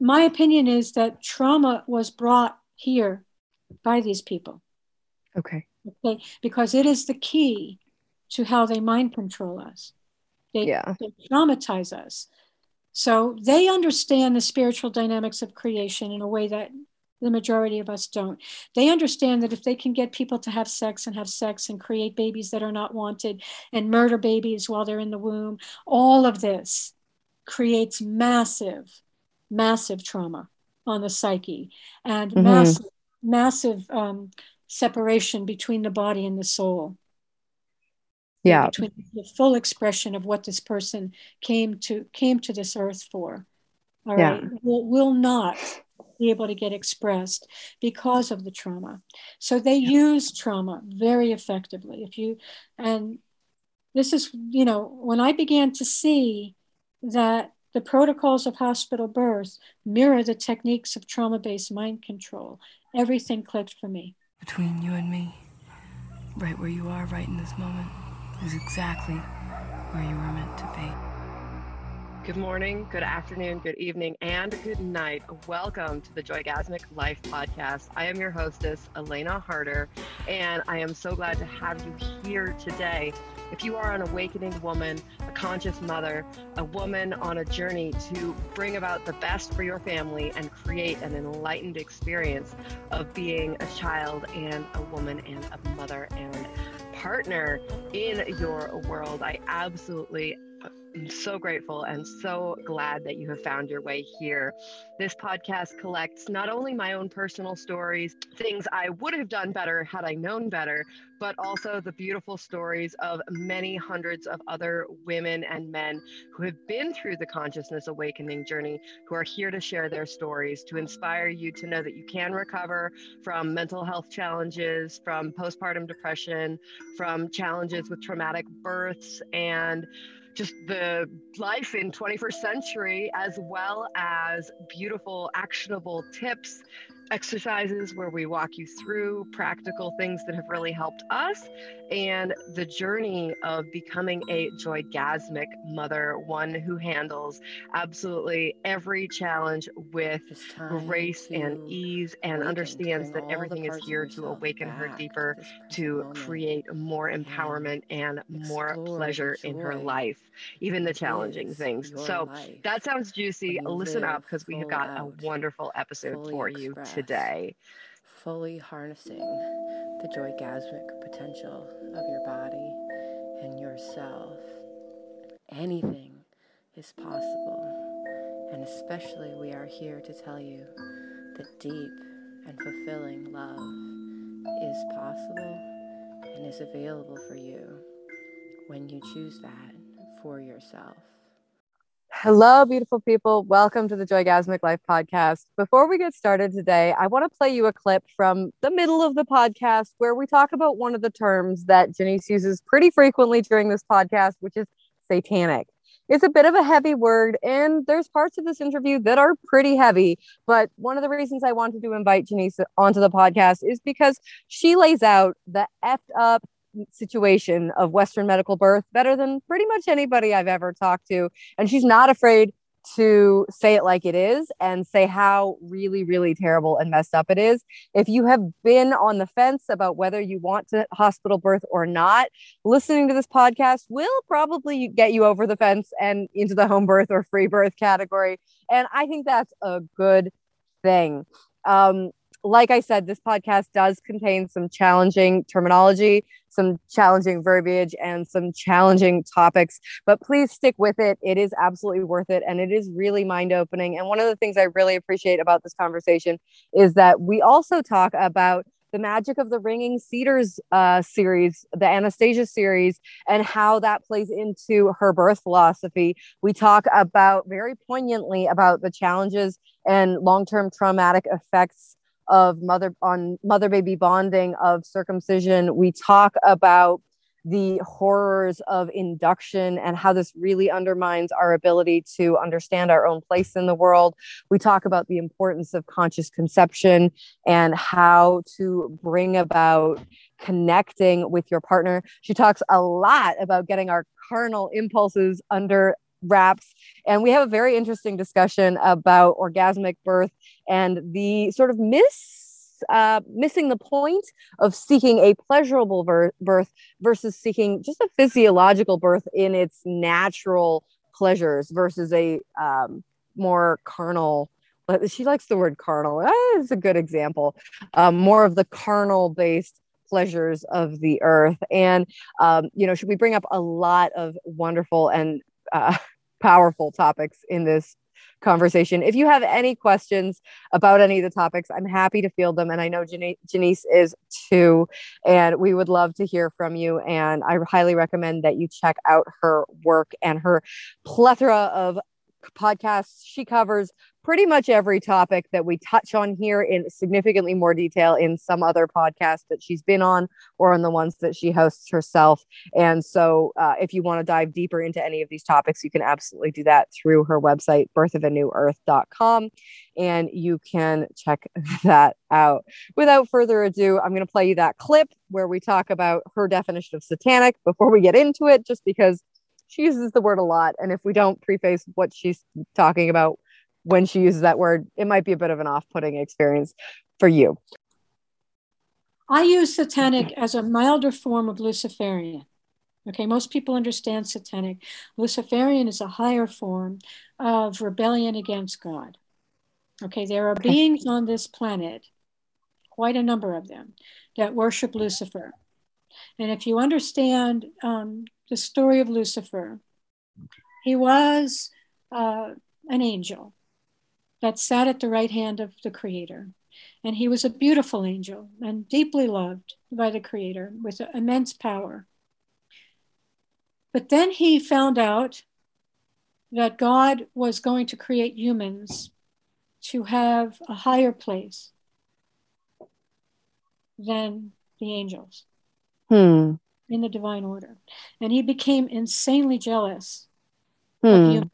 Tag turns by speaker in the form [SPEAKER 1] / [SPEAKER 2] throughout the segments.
[SPEAKER 1] my opinion is that trauma was brought here by these people.
[SPEAKER 2] Okay.
[SPEAKER 1] Okay. Because it is the key to how they mind control us. They,
[SPEAKER 2] yeah.
[SPEAKER 1] they traumatize us. So they understand the spiritual dynamics of creation in a way that the majority of us don't. They understand that if they can get people to have sex and have sex and create babies that are not wanted and murder babies while they're in the womb, all of this creates massive, massive trauma on the psyche and mm-hmm. massive, massive um, separation between the body and the soul
[SPEAKER 2] yeah
[SPEAKER 1] between the full expression of what this person came to came to this earth for all right yeah. will, will not be able to get expressed because of the trauma so they yeah. use trauma very effectively if you and this is you know when i began to see that the protocols of hospital birth mirror the techniques of trauma-based mind control everything clicked for me
[SPEAKER 3] between you and me right where you are right in this moment is exactly where you were meant to be.
[SPEAKER 4] Good morning, good afternoon, good evening, and good night. Welcome to the Joygasmic Life Podcast. I am your hostess, Elena Harder, and I am so glad to have you here today. If you are an awakening woman, a conscious mother, a woman on a journey to bring about the best for your family and create an enlightened experience of being a child and a woman and a mother and partner in your world. I absolutely I'm so grateful and so glad that you have found your way here. This podcast collects not only my own personal stories, things I would have done better had I known better, but also the beautiful stories of many hundreds of other women and men who have been through the consciousness awakening journey, who are here to share their stories, to inspire you to know that you can recover from mental health challenges, from postpartum depression, from challenges with traumatic births, and just the life in 21st century as well as beautiful actionable tips exercises where we walk you through practical things that have really helped us and the journey of becoming a joygasmic mother, one who handles absolutely every challenge with grace and ease and understands that everything is here to awaken her deeper, to create more empowerment and more pleasure in her life, even the challenging things. So that sounds juicy. Listen up because we have got a wonderful episode for you today.
[SPEAKER 3] Fully harnessing the joygasmic potential of your body and yourself. Anything is possible, and especially we are here to tell you that deep and fulfilling love is possible and is available for you when you choose that for yourself.
[SPEAKER 2] Hello, beautiful people. Welcome to the Joygasmic Life podcast. Before we get started today, I want to play you a clip from the middle of the podcast where we talk about one of the terms that Jeanice uses pretty frequently during this podcast, which is satanic. It's a bit of a heavy word, and there's parts of this interview that are pretty heavy. But one of the reasons I wanted to invite Jeanice onto the podcast is because she lays out the effed up situation of Western medical birth better than pretty much anybody I've ever talked to. And she's not afraid to say it like it is and say how really, really terrible and messed up it is. If you have been on the fence about whether you want to hospital birth or not, listening to this podcast will probably get you over the fence and into the home birth or free birth category. And I think that's a good thing. Um, like I said, this podcast does contain some challenging terminology, some challenging verbiage, and some challenging topics, but please stick with it. It is absolutely worth it and it is really mind opening. And one of the things I really appreciate about this conversation is that we also talk about the magic of the ringing cedars uh, series the anastasia series and how that plays into her birth philosophy we talk about very poignantly about the challenges and long-term traumatic effects of mother on mother baby bonding of circumcision we talk about the horrors of induction and how this really undermines our ability to understand our own place in the world. We talk about the importance of conscious conception and how to bring about connecting with your partner. She talks a lot about getting our carnal impulses under wraps. And we have a very interesting discussion about orgasmic birth and the sort of miss uh, missing the point of seeking a pleasurable birth versus seeking just a physiological birth in its natural pleasures versus a um, more carnal she likes the word carnal. That is a good example. Um, more of the carnal based pleasures of the earth. And um, you know should we bring up a lot of wonderful and uh, powerful topics in this conversation. If you have any questions about any of the topics, I'm happy to field them. And I know Jeanice is too. And we would love to hear from you. And I highly recommend that you check out her work and her plethora of podcasts she covers pretty much every topic that we touch on here in significantly more detail in some other podcasts that she's been on or on the ones that she hosts herself. And so, uh, if you want to dive deeper into any of these topics, you can absolutely do that through her website, birthofanewearth.com. And you can check that out. Without further ado, I'm going to play you that clip where we talk about her definition of satanic before we get into it, just because she uses the word a lot. And if we don't preface what she's talking about, when she uses that word, it might be a bit of an off putting experience for you.
[SPEAKER 1] I use satanic as a milder form of Luciferian. Okay, most people understand satanic. Luciferian is a higher form of rebellion against God. Okay, there are beings on this planet, quite a number of them, that worship Lucifer. And if you understand um, the story of Lucifer, he was uh, an angel that sat at the right hand of the Creator. And he was a beautiful angel and deeply loved by the Creator with immense power. But then he found out that God was going to create humans to have a higher place than the angels
[SPEAKER 2] hmm.
[SPEAKER 1] in the divine order. And he became insanely jealous
[SPEAKER 2] hmm. of
[SPEAKER 1] humans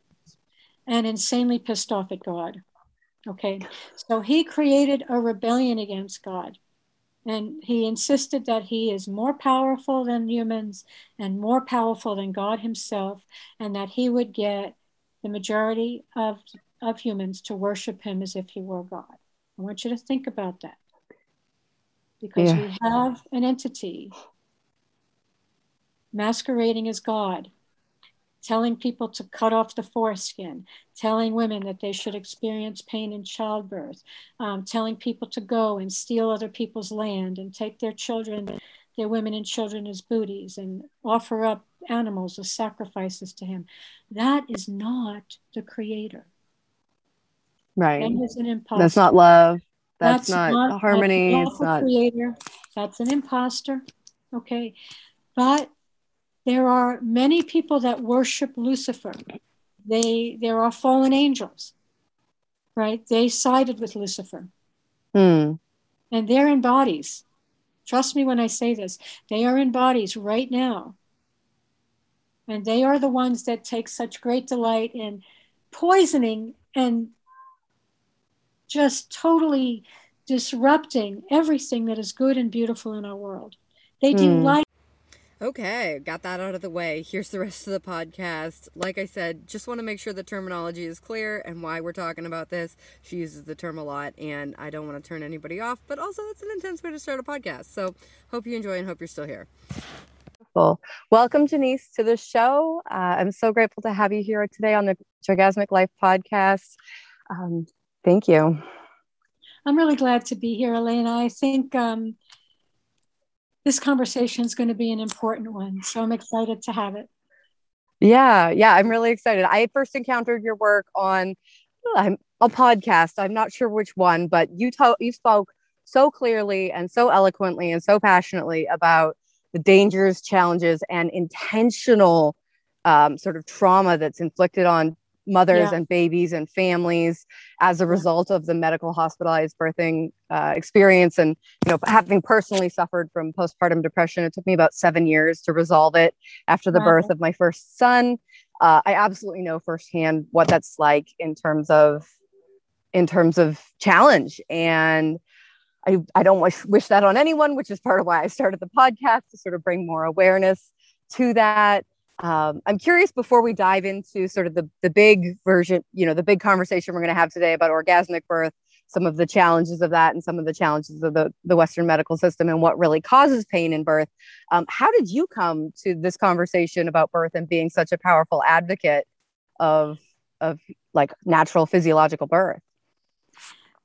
[SPEAKER 1] and insanely pissed off at God. Okay, so he created a rebellion against God. And he insisted that he is more powerful than humans and more powerful than God himself, and that he would get the majority of, of humans to worship him as if he were God. I want you to think about that. Because yeah. we have an entity masquerading as God telling people to cut off the foreskin, telling women that they should experience pain in childbirth, um, telling people to go and steal other people's land and take their children, their women and children as booties and offer up animals as sacrifices to him. That is not the creator.
[SPEAKER 2] Right.
[SPEAKER 1] That is an imposter.
[SPEAKER 2] That's not love. That's, that's not, not harmony.
[SPEAKER 1] That's it's not creator. That's an imposter. Okay. But there are many people that worship Lucifer. They there are fallen angels, right? They sided with Lucifer.
[SPEAKER 2] Hmm.
[SPEAKER 1] And they're in bodies. Trust me when I say this. They are in bodies right now. And they are the ones that take such great delight in poisoning and just totally disrupting everything that is good and beautiful in our world. They delight
[SPEAKER 3] Okay, got that out of the way. Here's the rest of the podcast. Like I said, just want to make sure the terminology is clear and why we're talking about this. She uses the term a lot, and I don't want to turn anybody off, but also it's an intense way to start a podcast. So, hope you enjoy and hope you're still here.
[SPEAKER 2] Cool. Welcome, Jeanice, to the show. Uh, I'm so grateful to have you here today on the Joygasmic Life podcast. Um, thank you.
[SPEAKER 1] I'm really glad to be here, Elena. I think. Um, this conversation is going to be an important one. So I'm excited to have it.
[SPEAKER 2] Yeah, yeah, I'm really excited. I first encountered your work on a podcast. I'm not sure which one, but you to- you spoke so clearly and so eloquently and so passionately about the dangers, challenges, and intentional um, sort of trauma that's inflicted on mothers yeah. and babies and families as a result of the medical hospitalized birthing uh, experience and you know having personally suffered from postpartum depression it took me about seven years to resolve it after the wow. birth of my first son uh, i absolutely know firsthand what that's like in terms of in terms of challenge and I, I don't wish, wish that on anyone, which is part of why I started the podcast to sort of bring more awareness to that Um, I'm curious before we dive into sort of the, the big version, you know, the big conversation we're going to have today about orgasmic birth, some of the challenges of that and some of the challenges of the, the Western medical system and what really causes pain in birth. Um, how did you come to this conversation about birth and being such a powerful advocate of, of like natural physiological birth?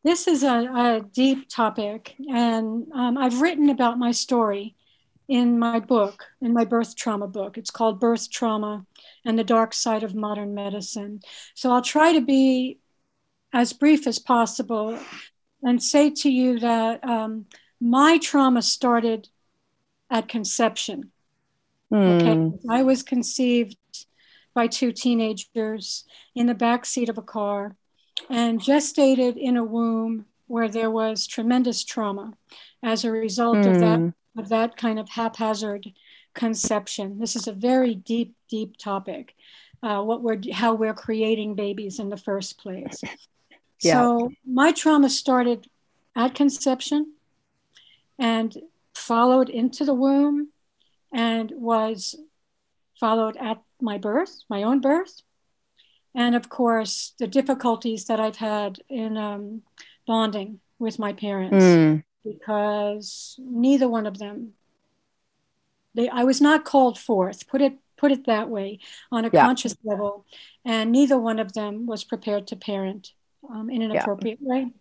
[SPEAKER 1] This is a, a deep topic, and um, I've written about my story in my book, in my birth trauma book. It's called Birth Trauma and the Dark Side of Modern Medicine. So I'll try to be as brief as possible and say to you that um, my trauma started at conception. Mm. Okay, I was conceived by two teenagers in the back seat of a car and gestated in a womb where there was tremendous trauma as a result mm. of that hmm of that kind of haphazard conception. This is a very deep, deep topic. Uh, what we're how we're creating babies in the first place. Yeah. So my trauma started at conception and followed into the womb and was followed at my birth, my own birth. And of course, the difficulties that I've had in um, bonding with my parents. Mm because neither one of them they I was not called forth put it put it that way on a yeah. conscious level and neither one of them was prepared to parent um, in an yeah. appropriate way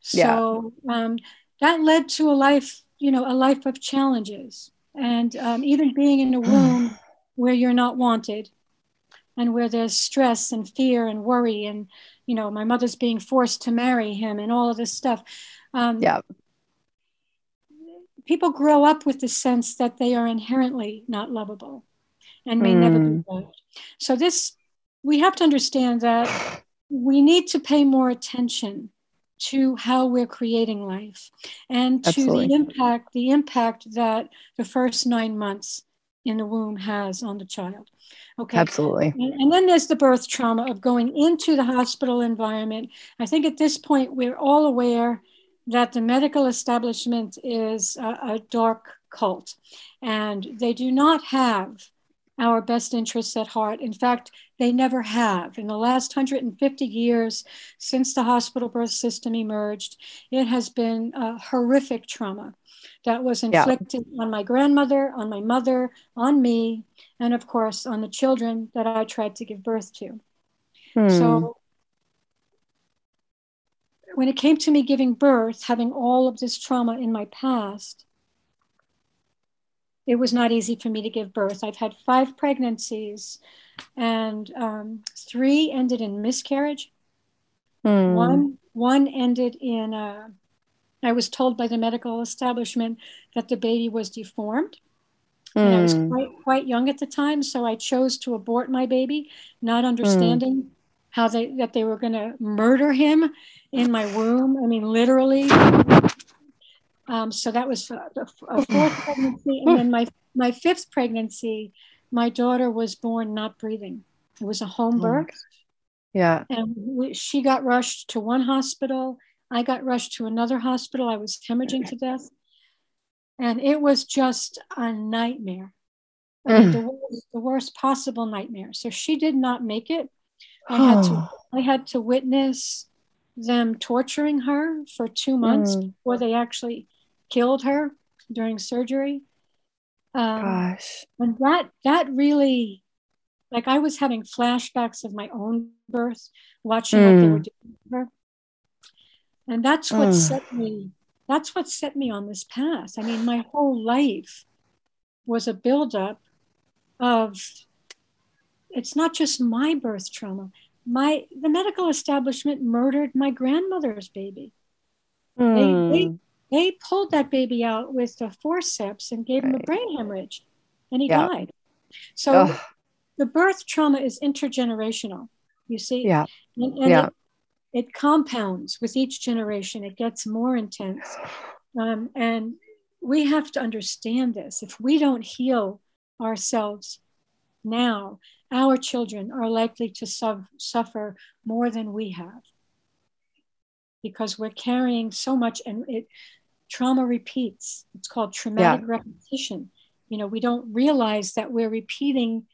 [SPEAKER 1] so yeah. um, that led to a life you know a life of challenges and um, even being in a room where you're not wanted and where there's stress and fear and worry and you know my mother's being forced to marry him and all of this stuff um,
[SPEAKER 2] yeah
[SPEAKER 1] people grow up with the sense that they are inherently not lovable and may mm. never be hmm. loved. So this we have to understand that we need to pay more attention to how we're creating life and to Absolutely. the impact the impact that the first nine months in the womb has on the child
[SPEAKER 2] okay absolutely
[SPEAKER 1] and, then there's the birth trauma of going into the hospital environment i think at this point we're all aware that the medical establishment is a, a dark cult and they do not have our best interests at heart. In fact, they never have. In the last 150 years since the hospital birth system emerged, it has been a horrific trauma that was inflicted yeah. on my grandmother, on my mother, on me, and of course on the children that I tried to give birth to. Hmm. So when it came to me giving birth, having all of this trauma in my past, it was not easy for me to give birth. I've had five pregnancies, and um, three ended in miscarriage. Mm. One one ended in. Uh, I was told by the medical establishment that the baby was deformed. Mm. And I was hmm. quite quite young at the time, so I chose to abort my baby, not understanding mm. How they that they were going to murder him in my womb. I mean, literally. Um, so that was a, a fourth pregnancy, and then my my fifth pregnancy, my daughter was born not breathing. It was a home oh birth.
[SPEAKER 2] Yeah.
[SPEAKER 1] And we, she got rushed to one hospital. I got rushed to another hospital. I was hemorrhaging to death. And it was just a nightmare. Mean, the, worst, the worst possible nightmare. So she did not make it. I had to I had to witness them torturing her for two months mm. before they actually killed her during surgery.
[SPEAKER 2] Um, Gosh.
[SPEAKER 1] And that that really, like, I was having flashbacks of my own birth, watching mm. what they were mm. doing to her, and that's what mm. set me. That's what set me on this path. I mean, my whole life was a buildup of. It's not just my birth trauma my the medical establishment murdered my grandmother's baby. Mm. They, they, hmm. they pulled that baby out with the forceps and gave right. him a brain hemorrhage, and he yeah. died. So Ugh. the birth trauma is intergenerational. You see,
[SPEAKER 2] yeah,
[SPEAKER 1] and, and yeah. It, it, compounds with each generation. It gets more intense, um, and we have to understand this. If we don't heal ourselves now, our children are likely to su- suffer more than we have because we're carrying so much and it trauma repeats it's called traumatic yeah. repetition you know we don't realize that we're repeating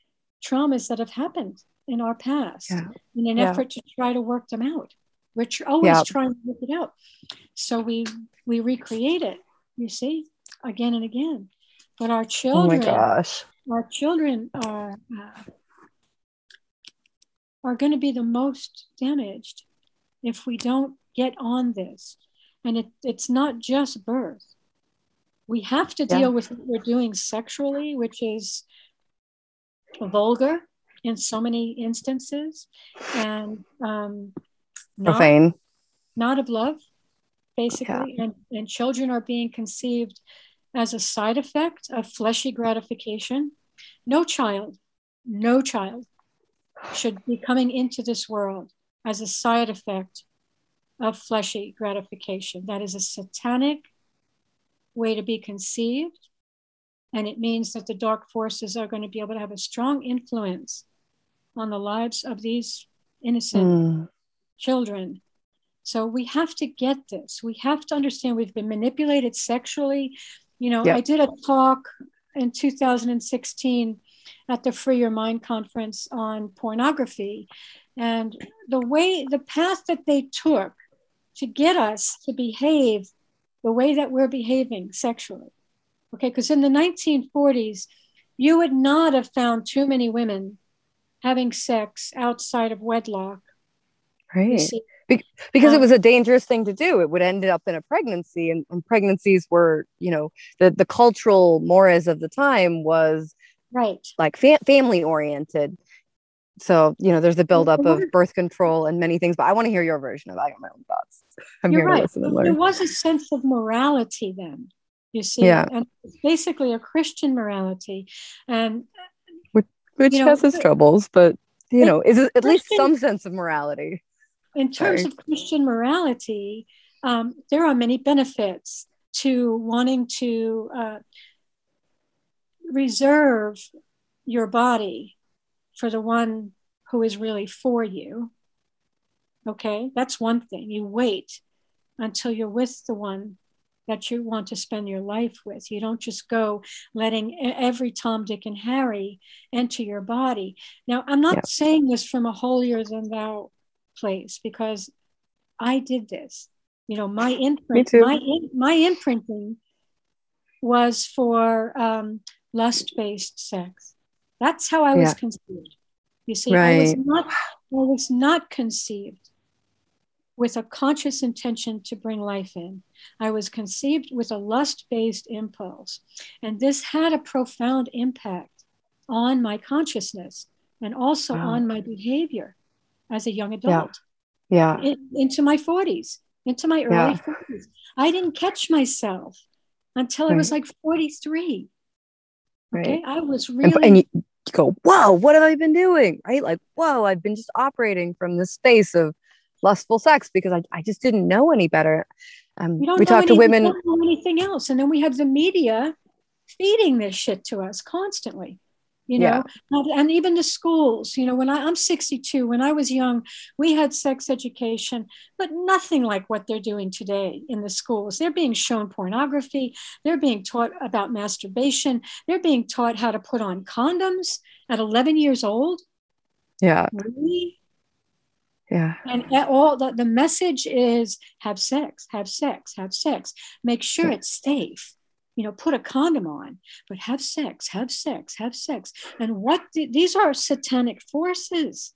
[SPEAKER 1] traumas that have happened in our past
[SPEAKER 2] Yeah.
[SPEAKER 1] in an
[SPEAKER 2] Yeah.
[SPEAKER 1] effort to try to work them out. We're tr- always trying to work it out. So we we recreate it, you see, again and again. But our children
[SPEAKER 2] Oh my gosh.
[SPEAKER 1] Our children are uh, are going to be the most damaged if we don't get on this. And it, it's not just birth. We have to
[SPEAKER 2] Yeah.
[SPEAKER 1] deal with what we're doing sexually, which is vulgar in so many instances, and um, not,
[SPEAKER 2] Profane.
[SPEAKER 1] not of love, basically. And, and children are being conceived as a side effect of fleshy gratification. No child, no child should be coming into this world as a side effect of fleshy gratification. That is a satanic way to be conceived. And it means that the dark forces are going to be able to have a strong influence on the lives of these innocent
[SPEAKER 2] Mm.
[SPEAKER 1] children. So we have to get this. We have to understand we've been manipulated sexually. You know,
[SPEAKER 2] Yep.
[SPEAKER 1] I did a talk in 2016 at the Free Your Mind conference on pornography. And the way, the path that they took to get us to behave the way that we're behaving sexually. Okay, because in the 1940s, you would not have found too many women having sex outside of wedlock.
[SPEAKER 2] Right.
[SPEAKER 1] See,
[SPEAKER 2] because it was a dangerous thing to do it would end up in a pregnancy and, and pregnancies were you know the the cultural mores of the time was
[SPEAKER 1] right.
[SPEAKER 2] like fa- family oriented so you know there's a buildup of birth control and many things but i want to hear your version of it i got my own thoughts i'm
[SPEAKER 1] You're
[SPEAKER 2] here
[SPEAKER 1] right.
[SPEAKER 2] to listen and
[SPEAKER 1] There was a sense of morality then, you see,
[SPEAKER 2] Yeah.
[SPEAKER 1] and it's basically a Christian morality. And
[SPEAKER 2] which
[SPEAKER 1] you know,
[SPEAKER 2] has its
[SPEAKER 1] the-
[SPEAKER 2] troubles but you know is at least some sense of morality
[SPEAKER 1] in terms
[SPEAKER 2] Sorry.
[SPEAKER 1] of Christian morality, um, there are many benefits to wanting to uh, reserve your body for the one who is really for you. Okay, that's one thing. You wait until you're with the one that you want to spend your life with. You don't just go letting every Tom, Dick, and Harry enter your body. Now, I'm not
[SPEAKER 2] Yeah.
[SPEAKER 1] saying this from a holier than thou place because I did this. You know, my imprint, my in, my imprinting was for um, lust-based sex. That's how I was
[SPEAKER 2] Yeah.
[SPEAKER 1] conceived. You see, I was not I was not conceived with a conscious intention to bring life in. I was conceived with a lust-based impulse, and this had a profound impact on my consciousness and also
[SPEAKER 2] Wow.
[SPEAKER 1] on my behavior as a young adult
[SPEAKER 2] yeah
[SPEAKER 1] in- into my 40s, into my early
[SPEAKER 2] Yeah.
[SPEAKER 1] 40s. I didn't catch myself until I was like 43.
[SPEAKER 2] right
[SPEAKER 1] Okay. I was really,
[SPEAKER 2] and you, you go whoa what have i been doing right like whoa i've been just operating from this space of lustful sex because i, I just didn't know any better um,
[SPEAKER 1] we don't
[SPEAKER 2] we talk to women
[SPEAKER 1] don't know anything else. And then we have the media feeding this shit to us constantly. You know, and, and even the schools, you know, when I, I'm 62, when I was young, we had sex education, but nothing like what they're doing today in the schools. They're being shown pornography, they're being taught about masturbation, they're being taught how to put on condoms at 11 years old.
[SPEAKER 2] yeah
[SPEAKER 1] Really?
[SPEAKER 2] yeah
[SPEAKER 1] And at all the, the message is have sex, have sex, have sex. Make sure
[SPEAKER 2] Yeah.
[SPEAKER 1] it's safe. You know, put a condom on, but have sex, have sex, have sex. And what the, these are satanic forces.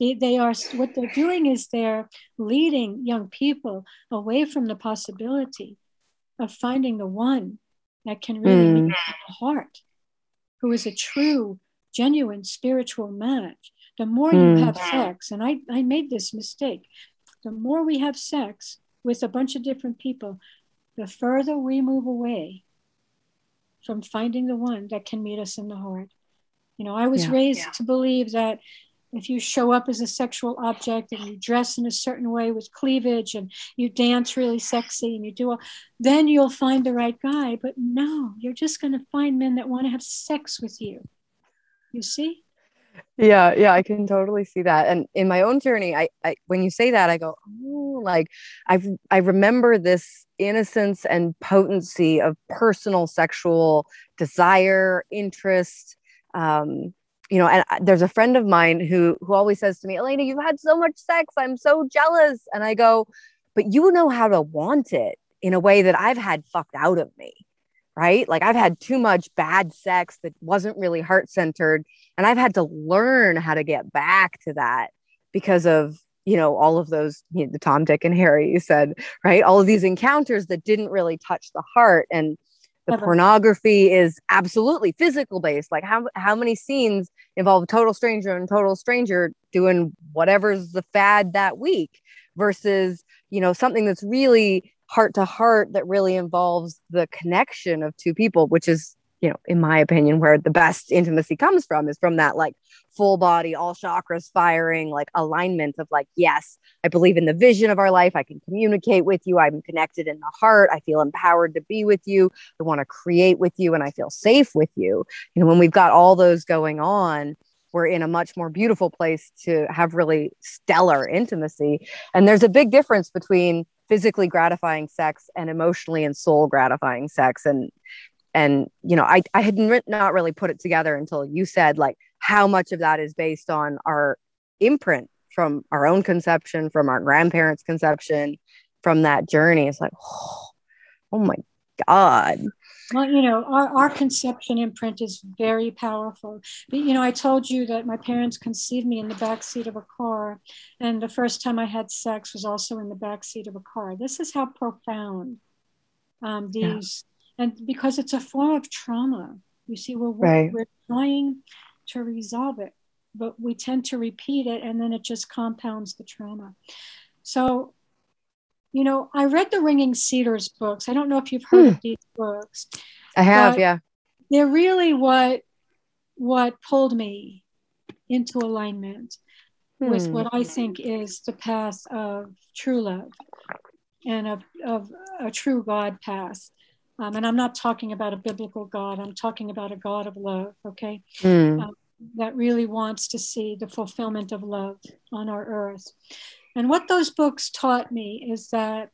[SPEAKER 1] They, they are what they're doing is they're leading young people away from the possibility of finding the one that can really
[SPEAKER 2] Mm.
[SPEAKER 1] the heart, who is a true, genuine spiritual match. The more
[SPEAKER 2] Mm.
[SPEAKER 1] you have sex, and I, I made this mistake, the more we have sex with a bunch of different people, the further we move away from finding the one that can meet us in the heart. You know, I was
[SPEAKER 2] Yeah.
[SPEAKER 1] raised
[SPEAKER 4] Yeah.
[SPEAKER 1] to believe that if you show up as a sexual object and you dress in a certain way with cleavage and you dance really sexy and you do all, then you'll find the right guy. But no, you're just going to find men that want to have sex with you. You see?
[SPEAKER 2] Yeah yeah i can totally see that and in my own journey I, I when you say that i go oh like i i remember this innocence and potency of personal sexual desire interest um you know, and there's a friend of mine who who always says to me, Elena, you've had so much sex. I'm so jealous. And I go, but you know how to want it in a way that I've had fucked out of me. Right. Like I've had too much bad sex that wasn't really heart centered. And I've had to learn how to get back to that because of, you know, all of those, you know, the Tom, Dick, and Harry, you said, right? All of these encounters that didn't really touch the heart. And the pornography is absolutely physical based like how how many scenes involve a total stranger and total stranger doing whatever's the fad that week versus you know something that's really heart to heart that really involves the connection of two people which is you know in my opinion where the best intimacy comes from is from that like full body, all chakras firing, like alignment of like, yes, I believe in the vision of our life. I can communicate with you. I'm connected in the heart. I feel empowered to be with you. I want to create with you and I feel safe with you. You know, when we've got all those going on, we're in a much more beautiful place to have really stellar intimacy. And there's a big difference between physically gratifying sex and emotionally and soul gratifying sex. And and you know, I I had not really put it together until you said like how much of that is based on our imprint from our own conception, from our grandparents' conception, from that journey. It's like, oh, oh my God.
[SPEAKER 1] Well, you know, our, our conception imprint is very powerful. But, you know, I told you that my parents conceived me in the back seat of a car. And the first time I had sex was also in the back seat of a car. This is how profound um, these, yeah. and because it's a form of trauma. You see, we're, right. we're trying to resolve it, but we tend to repeat it and then it just compounds the trauma. So, you know, I read the Ringing Cedars books. I don't know if you've heard hmm. of these books.
[SPEAKER 2] I have, yeah.
[SPEAKER 1] They're really what what pulled me into alignment hmm. with what I think is the path of true love and of, of a true God path. Um, and I'm not talking about a biblical God, I'm talking about a God of love, okay? Mm. Um, that really wants to see the fulfillment of love on our earth. And what those books taught me is that,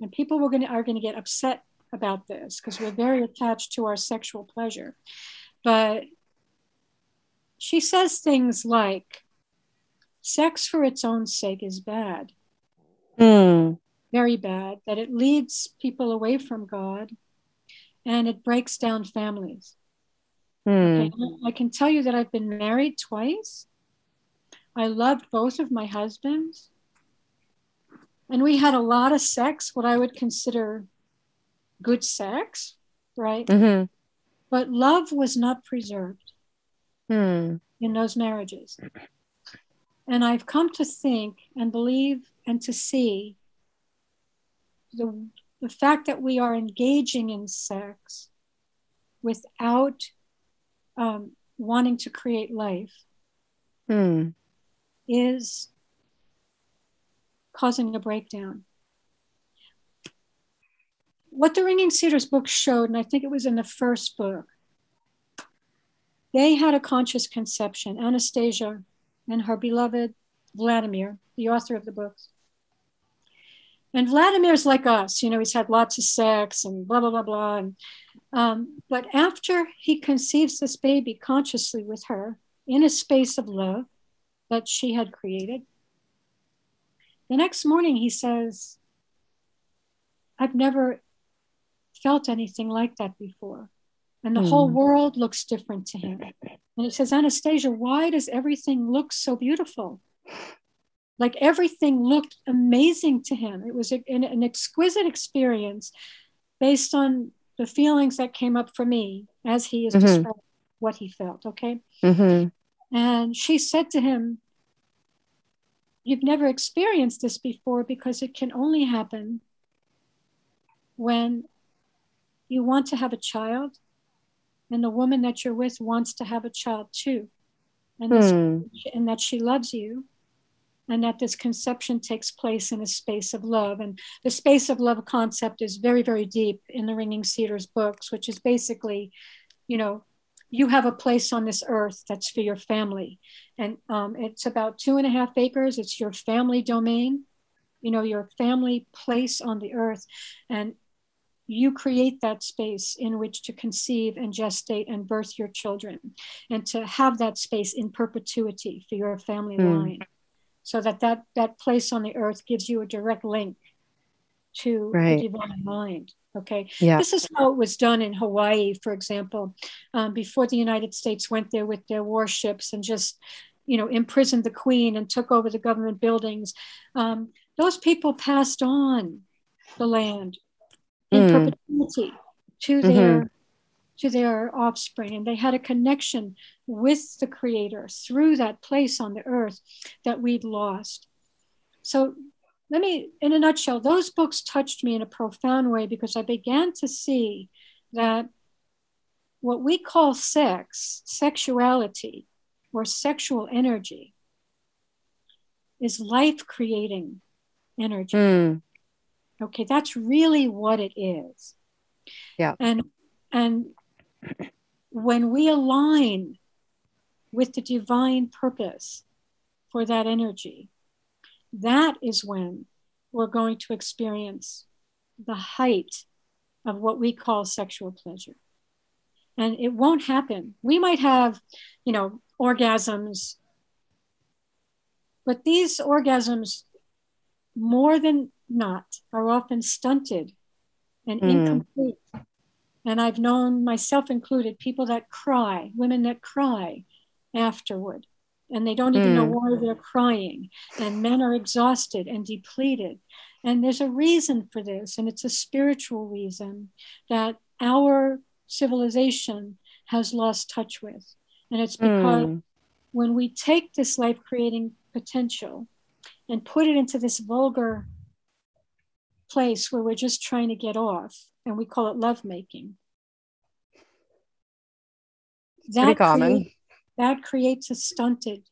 [SPEAKER 1] and people were going to, are going to get upset about this because we're very attached to our sexual pleasure. But she says things like, sex for its own sake is bad. Mm very bad, that it leads people away from God and it breaks down families. Okay? I can tell you that I've been married twice. I loved both of my husbands. And we had a lot of sex, what I would consider good sex, right? Mm-hmm. But love was not preserved hmm. in those marriages. And I've come to think and believe and to see the, the fact that we are engaging in sex without um, wanting to create life hmm. Is causing a breakdown. What the Ringing Cedars book showed, and I think it was in the first book, they had a conscious conception. Anastasia and her beloved Vladimir, the author of the books, and Vladimir's like us, you know, he's had lots of sex and blah, blah, blah, blah. And, um, but after he conceives this baby consciously with her in a space of love that she had created, the next morning he says, I've never felt anything like that before. And the mm. whole world looks different to him. And he says, Anastasia, why does everything look so beautiful? like everything looked amazing to him. It was a, an, an, exquisite experience based on the feelings that came up for me as he is mm-hmm. describing what he felt. Okay. Mm-hmm. And she said to him, You've never experienced this before because it can only happen when you want to have a child and the woman that you're with wants to have a child too. And, hmm. and that she loves you and that this conception takes place in a space of love. And the space of love concept is very, very deep in the Ringing Cedars books, which is basically, you know, you have a place on this earth that's for your family. And um, it's about two and a half acres. It's your family domain, you know, your family place on the earth. And you create that space in which to conceive and gestate and birth your children and to have that space in perpetuity for your family mm. line so that, that that place on the earth gives you a direct link to right. the divine mind okay yeah. this is how it was done in hawaii for example um, before the united states went there with their warships and just you know imprisoned the queen and took over the government buildings um, those people passed on the land in mm. perpetuity to mm-hmm. their to their offspring and they had a connection with the creator through that place on the earth that we'd lost so let me in a nutshell those books touched me in a profound way because i began to see that what we call sex sexuality or sexual energy is life creating energy mm. Okay, that's really what it is.
[SPEAKER 2] Yeah.
[SPEAKER 1] And and when we align with the divine purpose for that energy, that is when we're going to experience the height of what we call sexual pleasure. And it won't happen. We might have, you know, orgasms, but these orgasms, more than not are often stunted and mm. incomplete. And I've known myself included people that cry, women that cry afterward, and they don't even mm. know why they're crying. And men are exhausted and depleted. And there's a reason for this, and it's a spiritual reason that our civilization has lost touch with. And it's because mm. when we take this life creating potential and put it into this vulgar place where we're just trying to get off, and we call it lovemaking.
[SPEAKER 2] That Pretty common.
[SPEAKER 1] Create, that creates a stunted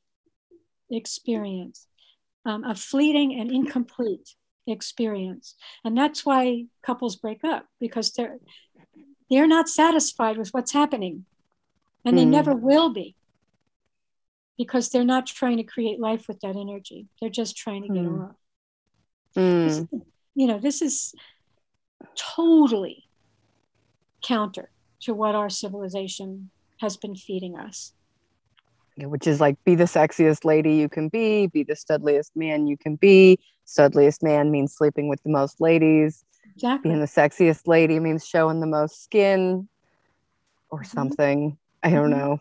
[SPEAKER 1] experience, um, a fleeting and incomplete experience, and that's why couples break up because they're they're not satisfied with what's happening, and mm. they hmm. never will be because they're not trying to create life with that energy. They're just trying to get mm. off. Mm you know, this is totally counter to what our civilization has been feeding us.
[SPEAKER 2] Which is like, be the sexiest lady you can be, be the studliest man you can be. Studliest man means sleeping with the most ladies.
[SPEAKER 1] Exactly.
[SPEAKER 2] Being the sexiest lady means showing the most skin or mm-hmm. something. Mm-hmm. I don't mm-hmm. know.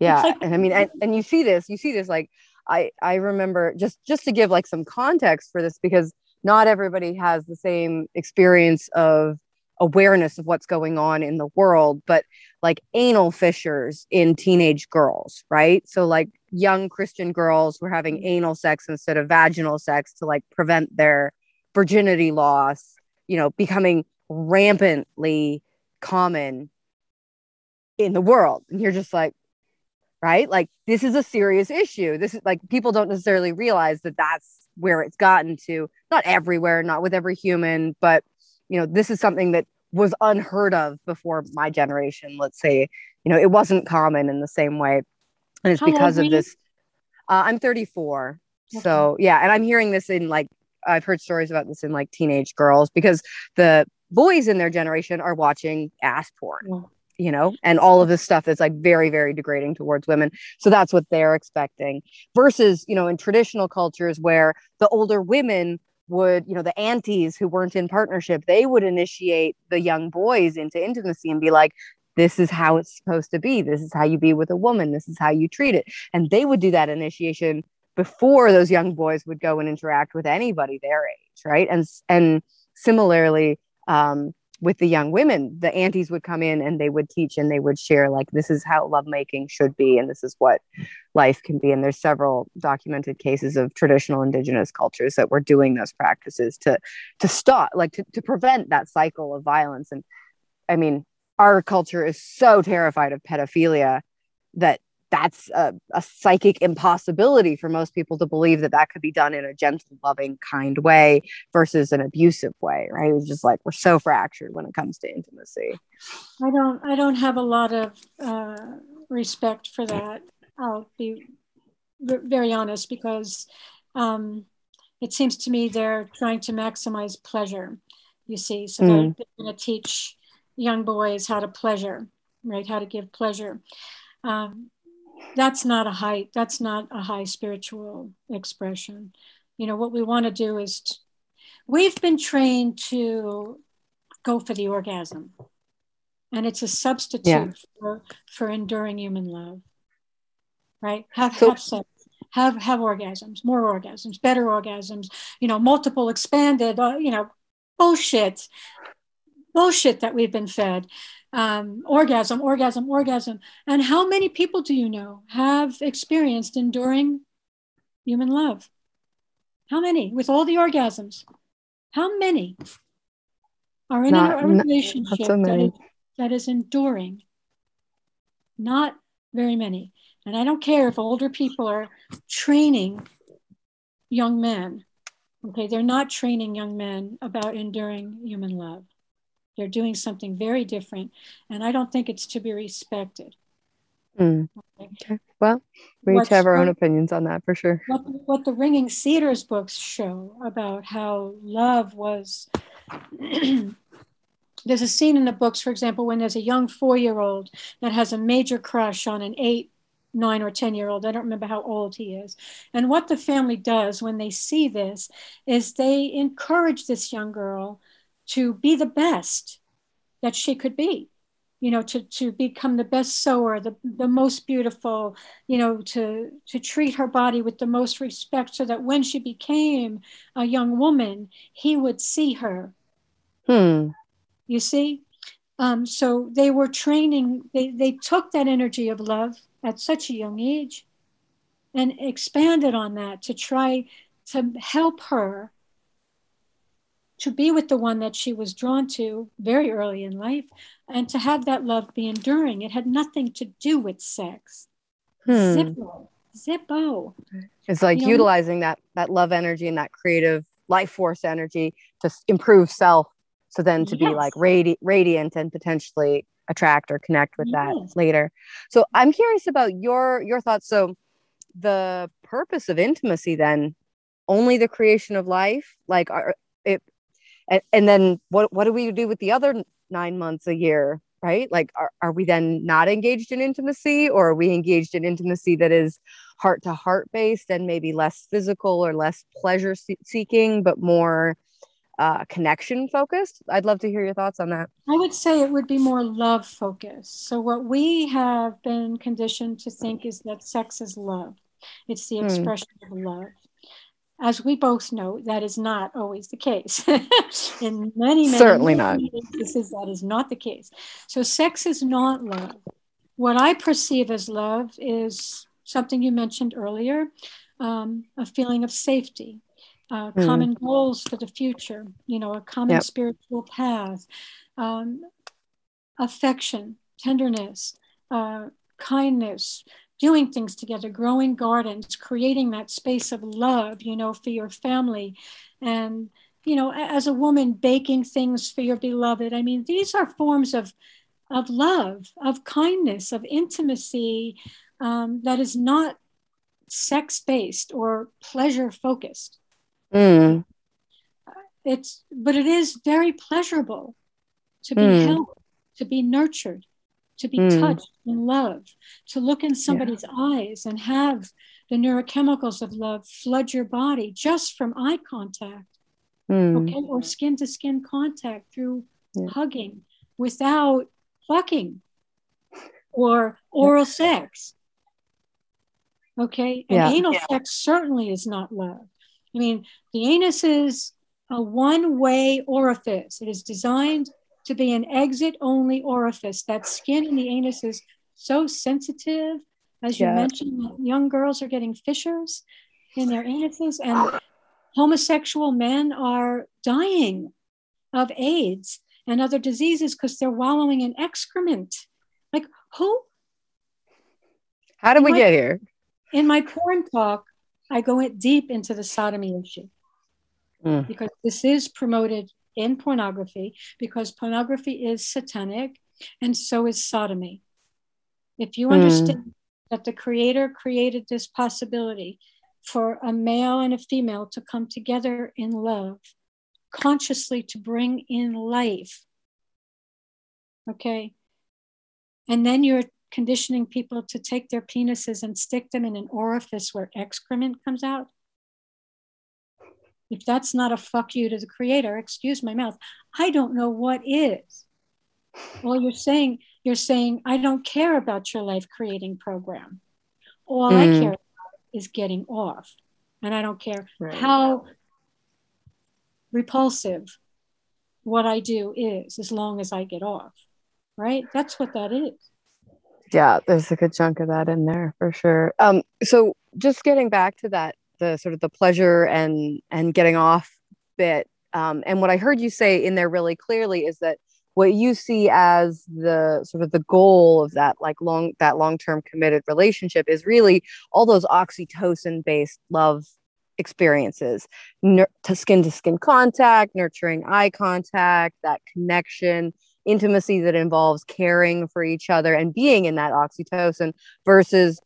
[SPEAKER 2] Yeah. Like- and I mean, and, and you see this, you see this like, I, I remember just just to give like some context for this because not everybody has the same experience of awareness of what's going on in the world, but like anal fissures in teenage girls, right? So, like young Christian girls were having mm-hmm. anal sex instead of vaginal sex to like prevent their virginity loss, you know, becoming rampantly common in the world. And you're just like, right? Like, this is a serious issue. This is like people don't necessarily realize that that's where it's gotten to not everywhere not with every human but you know this is something that was unheard of before my generation let's say you know it wasn't common in the same way and it's How because of this uh, i'm 34 okay. so yeah and i'm hearing this in like i've heard stories about this in like teenage girls because the boys in their generation are watching ass porn you know, and all of this stuff that's like very, very degrading towards women. So that's what they're expecting. Versus, you know, in traditional cultures where the older women would, you know, the aunties who weren't in partnership, they would initiate the young boys into intimacy and be like, this is how it's supposed to be. This is how you be with a woman. This is how you treat it. And they would do that initiation before those young boys would go and interact with anybody their age, right? And and similarly, um, with the young women, the aunties would come in and they would teach and they would share like this is how lovemaking should be and this is what life can be. And there's several documented cases of traditional indigenous cultures that were doing those practices to to stop, like to, to prevent that cycle of violence. And I mean, our culture is so terrified of pedophilia that that's a, a, psychic impossibility for most people to believe that that could be done in a gentle, loving, kind way versus an abusive way, right? It's just like we're so fractured when it comes to intimacy.
[SPEAKER 1] I don't, I don't have a lot of uh, respect for that. I'll be very honest because um, it seems to me they're trying to maximize pleasure. you see. So mm. they're going to teach young boys how to pleasure, right? How to give pleasure. Um, that's not a high, that's not a high spiritual expression. You know, what we want to do is, t- we've been trained to go for the orgasm. And it's a substitute yeah. for, for enduring human love. Right? Have, so, have sex have have orgasms more orgasms better orgasms you know multiple expanded uh, you know bullshit bullshit that we've been fed um, orgasm orgasm orgasm. And how many people do you know have experienced enduring human love? How many with all the orgasms? How many are in not, a relationship so that, is, that is enduring? Not very many. And I don't care if older people are training young men. Okay, they're not training young men about enduring human love. They're doing something very different. And I don't think it's to be respected.
[SPEAKER 2] Mm. Okay. Well, we What's, each have our own opinions on that for sure.
[SPEAKER 1] What, what the Ringing Cedars books show about how love was. there's a scene in the books, for example, when there's a young four year old that has a major crush on an eight nine or 10 year old. I don't remember how old he is. And what the family does when they see this is they encourage this young girl to be the best that she could be. You know, to, to become the best sewer, the, the most beautiful, you know, to, to treat her body with the most respect so that when she became a young woman, he would see her.
[SPEAKER 2] Hmm.
[SPEAKER 1] You see? Um, so they were training, they, they took that energy of love at such a young age and expanded on that to try to help her to be with the one that she was drawn to very early in life and to have that love be enduring. It had nothing to do with sex. Hmm. Zippo. Zippo.
[SPEAKER 2] It's like you utilizing know, that that love energy and that creative life force energy to improve self. So then to yes. be like radi- radiant and potentially attract or connect with yes. that later. So I'm curious about your your thoughts. So the purpose of intimacy then only the creation of life like are it and, and then what what do we do with the other nine months a year right like are, are we then not engaged in intimacy or are we engaged in intimacy that is heart to heart based and maybe less physical or less pleasure seeking but more uh, connection focused. I'd love to hear your thoughts on that.
[SPEAKER 1] I would say it would be more love focused. So, what we have been conditioned to think is that sex is love, it's the hmm. expression mm. of love. As we both know, that is not always the case. In many, many,
[SPEAKER 2] certainly
[SPEAKER 1] many
[SPEAKER 2] not.
[SPEAKER 1] cases, that is not the case. So, sex is not love. What I perceive as love is something you mentioned earlier um, a feeling of safety, uh, mm. common goals for the future, you know, a common yep. spiritual path, um, affection, tenderness, uh, kindness, doing things together, growing gardens, creating that space of love, you know, for your family. And, you know, as a woman, baking things for your beloved. I mean, these are forms of, of love, of kindness, of intimacy um, that is not sex based or pleasure focused.
[SPEAKER 2] Mm.
[SPEAKER 1] It's, but it is very pleasurable to be mm. held, to be nurtured, to be mm. touched and loved, to look in somebody's yeah. eyes and have the neurochemicals of love flood your body just from eye contact,
[SPEAKER 2] mm.
[SPEAKER 1] okay, or skin to skin contact through yeah. hugging without fucking or oral yeah. sex. Okay, and yeah. anal sex certainly is not love. I mean, the anus is a one way orifice. It is designed to be an exit only orifice. That skin in the anus is so sensitive. As you yeah. mentioned, young girls are getting fissures in their anuses, and homosexual men are dying of AIDS and other diseases because they're wallowing in excrement. Like, who?
[SPEAKER 2] How did we my, get here?
[SPEAKER 1] In my porn talk, I go in deep into the sodomy issue mm. because this is promoted in pornography because pornography is satanic and so is sodomy. If you mm. understand that the creator created this possibility for a male and a female to come together in love consciously to bring in life. Okay. And then you're conditioning people to take their penises and stick them in an orifice where excrement comes out. If that's not a fuck you to the creator, excuse my mouth, I don't know what is. Well, you're saying, you're saying, I don't care about your life creating program. All mm. I care about is getting off. And I don't care right. how repulsive what I do is as long as I get off. Right? That's what that is.
[SPEAKER 2] Yeah, there's a good chunk of that in there for sure. Um, so just getting back to that, the sort of the pleasure and and getting off bit. Um, and what I heard you say in there really clearly is that what you see as the sort of the goal of that like long that long-term committed relationship is really all those oxytocin based love experiences ner- to skin to skin contact nurturing eye contact that connection intimacy that involves caring for each other and being in that oxytocin versus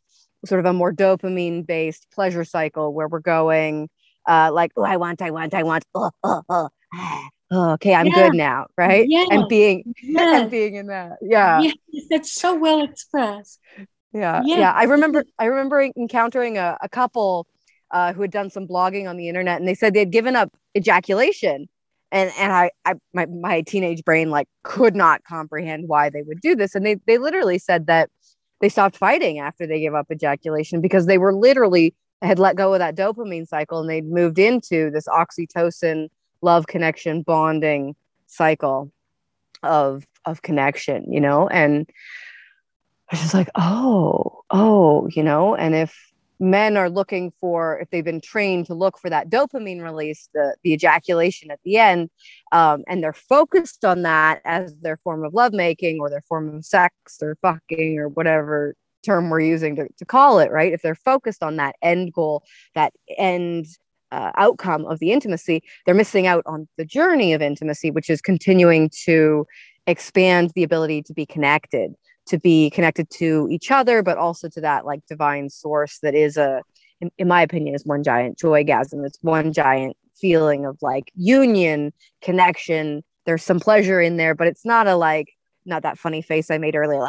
[SPEAKER 2] sort of a more dopamine based pleasure cycle where we're going uh, like oh i want i want i want oh, oh, oh. oh, okay, I'm yeah. good now, right? Yeah. And being and being in that. Yeah.
[SPEAKER 1] Yes, that's so well expressed.
[SPEAKER 2] Yeah. Yeah. yeah. I remember I remember encountering a, a couple uh, who had done some blogging on the internet and they said they'd given up ejaculation. And and I, I my, my teenage brain like could not comprehend why they would do this. And they they literally said that they stopped fighting after they gave up ejaculation because they were literally had let go of that dopamine cycle and they'd moved into this oxytocin love connection bonding cycle of of connection you know? And I was just like oh oh you know? And if men are looking for if they've been trained to look for that dopamine release the, the ejaculation at the end um, and they're focused on that as their form of lovemaking or their form of sex or fucking or whatever term we're using to, to call it right? If they're focused on that end goal that end uh, outcome of the intimacy, they're missing out on the journey of intimacy, which is continuing to expand the ability to be connected, to be connected to each other, but also to that like divine source that is a, in, in my opinion, is one giant joygasm. It's one giant feeling of like union, connection. There's some pleasure in there, but it's not a like, not that funny face I made earlier,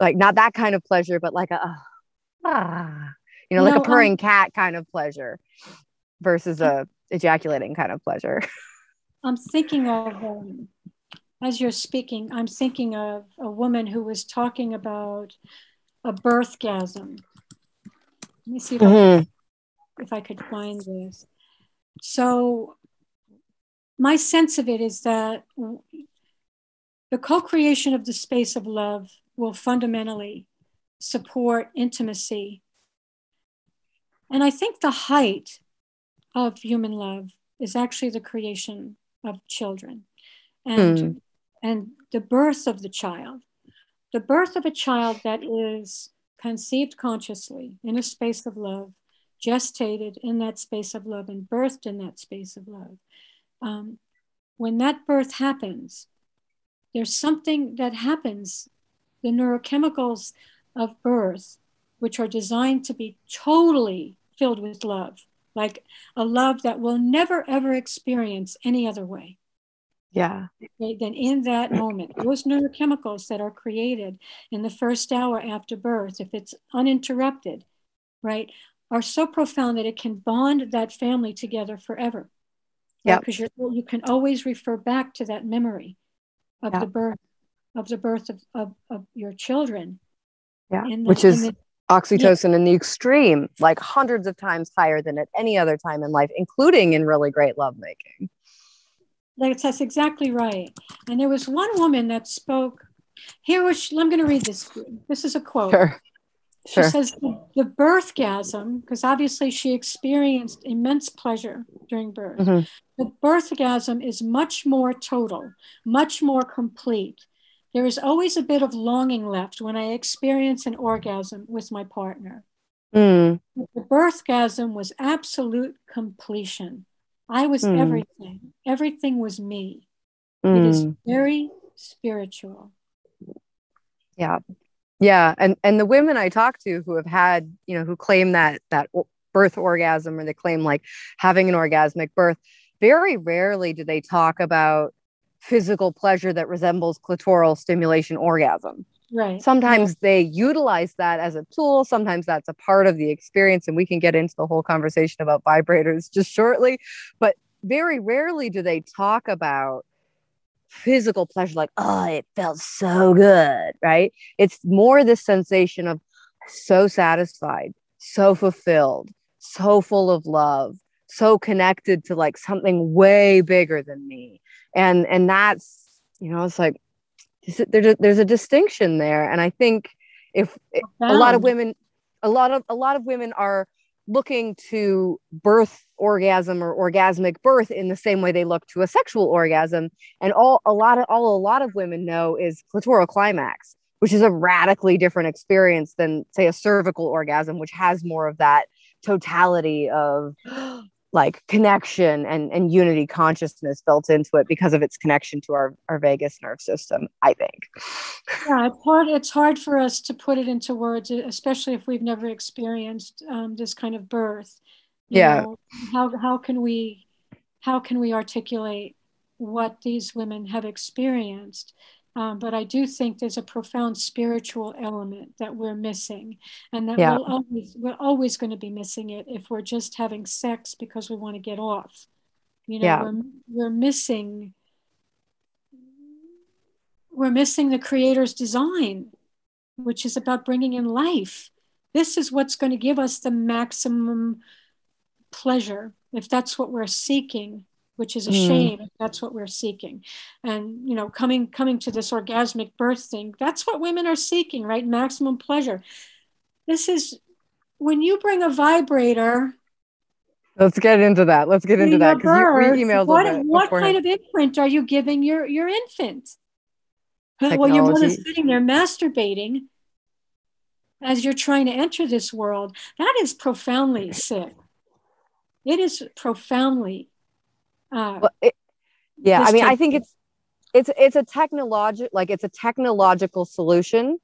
[SPEAKER 2] like not that kind of pleasure, but like a, ah, you know, like no, a purring um, cat kind of pleasure versus a ejaculating kind of pleasure.
[SPEAKER 1] I'm thinking of, um, as you're speaking, I'm thinking of a woman who was talking about a birthgasm. Let me see if, mm-hmm. I, if I could find this. So, my sense of it is that the co creation of the space of love will fundamentally support intimacy. And I think the height of human love is actually the creation of children and mm. And the birth of the child the birth of a child that is conceived consciously in a space of love gestated in that space of love and birthed in that space of love um, when that birth happens there's something that happens the neurochemicals of birth which are designed to be totally filled with love like a love that we'll never ever experience any other way.
[SPEAKER 2] Yeah.
[SPEAKER 1] Okay, then in that moment, those neurochemicals that are created in the first hour after birth, if it's uninterrupted, right, are so profound that it can bond that family together forever.
[SPEAKER 2] Yeah.
[SPEAKER 1] Because you you can always refer back to that memory of yep. the birth of the birth of, of, of your children.
[SPEAKER 2] Yeah. The, Which is the, oxytocin yeah. in the extreme, like hundreds of times higher than at any other time in life, including in really great lovemaking.
[SPEAKER 1] That's, that's exactly right. And there was one woman that spoke. Here was, I'm going to read this. This is a quote.
[SPEAKER 2] Sure.
[SPEAKER 1] She sure. says the birthgasm, because obviously she experienced immense pleasure during birth. Mm-hmm. The birthgasm is much more total, much more complete, there is always a bit of longing left when I experience an orgasm with my partner.
[SPEAKER 2] Mm.
[SPEAKER 1] The birthgasm was absolute completion. I was mm. everything. Everything was me. Mm. It is mm. very spiritual.
[SPEAKER 2] Yeah. Yeah. And and the women I talk to who have had, you know, who claim that that birth orgasm or they claim like having an orgasmic birth, very rarely do they talk about physical pleasure that resembles clitoral stimulation orgasm.
[SPEAKER 1] Right.
[SPEAKER 2] Sometimes they utilize that as a tool. Sometimes that's a part of the experience. And we can get into the whole conversation about vibrators just shortly. But very rarely do they talk about physical pleasure, like, oh, it felt so good, right? It's more this sensation of so satisfied, so fulfilled, so full of love, so connected to like something way bigger than me. And and that's, you know, it's like there's a, there's a distinction there. And I think if eh, a lot of women, a lot of a lot of women are looking to birth orgasm or orgasmic birth in the same way they look to a sexual orgasm and all a lot of all a lot of women know is clitoral climax which is a radically different experience than say a cervical orgasm which has more of that totality of like connection and, and unity consciousness built into it because of its connection to our, our vagus nerve system i think.
[SPEAKER 1] Yeah it's hard, it's hard for us to put it into words especially if we've never experienced um, this kind of birth. You
[SPEAKER 2] yeah.
[SPEAKER 1] know, how, how can we how can we articulate what these women have experienced um, but I do think there's a profound spiritual element that we're missing, and that yeah. we'll always, we're always going to be missing it if we're just having sex because we want to get off. You know, yeah. we're, we're missing we're missing the creator's design, which is about bringing in life. This is what's going to give us the maximum pleasure if that's what we're seeking which is a mm. shame. If that's what we're seeking. And you know coming coming to this orgasmic birth thing that's what women are seeking right? Maximum pleasure. This is when you bring a vibrator
[SPEAKER 2] let's get into that. Let's get into that because you emailed
[SPEAKER 1] what, what kind of imprint are you giving your your infant? Technology. well your mother's sitting there masturbating as you're trying to enter this world. That is profoundly sick. It is profoundly
[SPEAKER 2] uh, well, it, yeah, I mean, I think it's it's it's a technological like it's a technological solution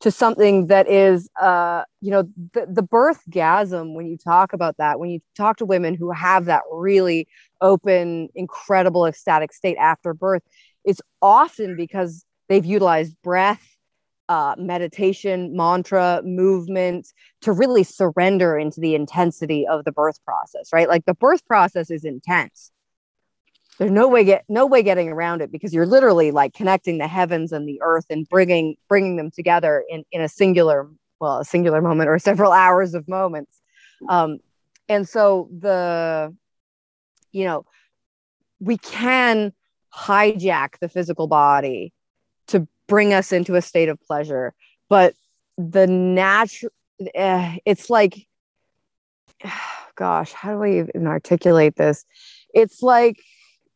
[SPEAKER 2] to something that is uh you know the, the birth gasm when you talk about that when you talk to women who have that really open incredible ecstatic state after birth it's often because they've utilized breath uh, meditation mantra movement to really surrender into the intensity of the birth process right? Like the birth process is intense there's no way get no way getting around it because you're literally like connecting the heavens and the earth and bringing bringing them together in in a singular well a singular moment or several hours of moments. Um and so the you know we can hijack the physical body to bring us into a state of pleasure but the natural uh, it's like gosh how do i even articulate this? It's like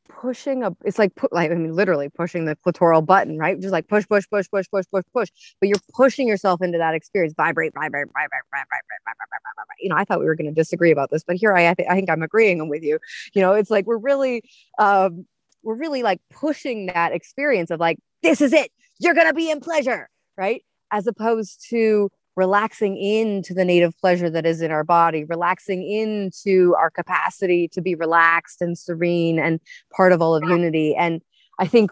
[SPEAKER 2] pushing a it's like put like I mean literally pushing the clitoral button, right? Just like push, push, push, push, push, push, push. But you're pushing yourself into that experience. Vibrate, vibrate, vibrate, vibrate, vibrate, vibrate, vibrate. vibrate. You know, I thought we were going to disagree about this, but here I I, th- I think I'm agreeing with you. You know, it's like we're really um we're really like pushing that experience of like this is it. You're going to be in pleasure, right? As opposed to relaxing into the native pleasure that is in our body, relaxing into our capacity to be relaxed and serene and part of all of unity. And I think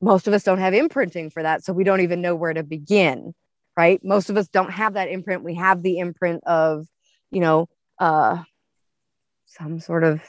[SPEAKER 2] most of us don't have imprinting for that. So we don't even know where to begin, right? Most of us don't have that imprint. We have the imprint of, you know, uh, some sort of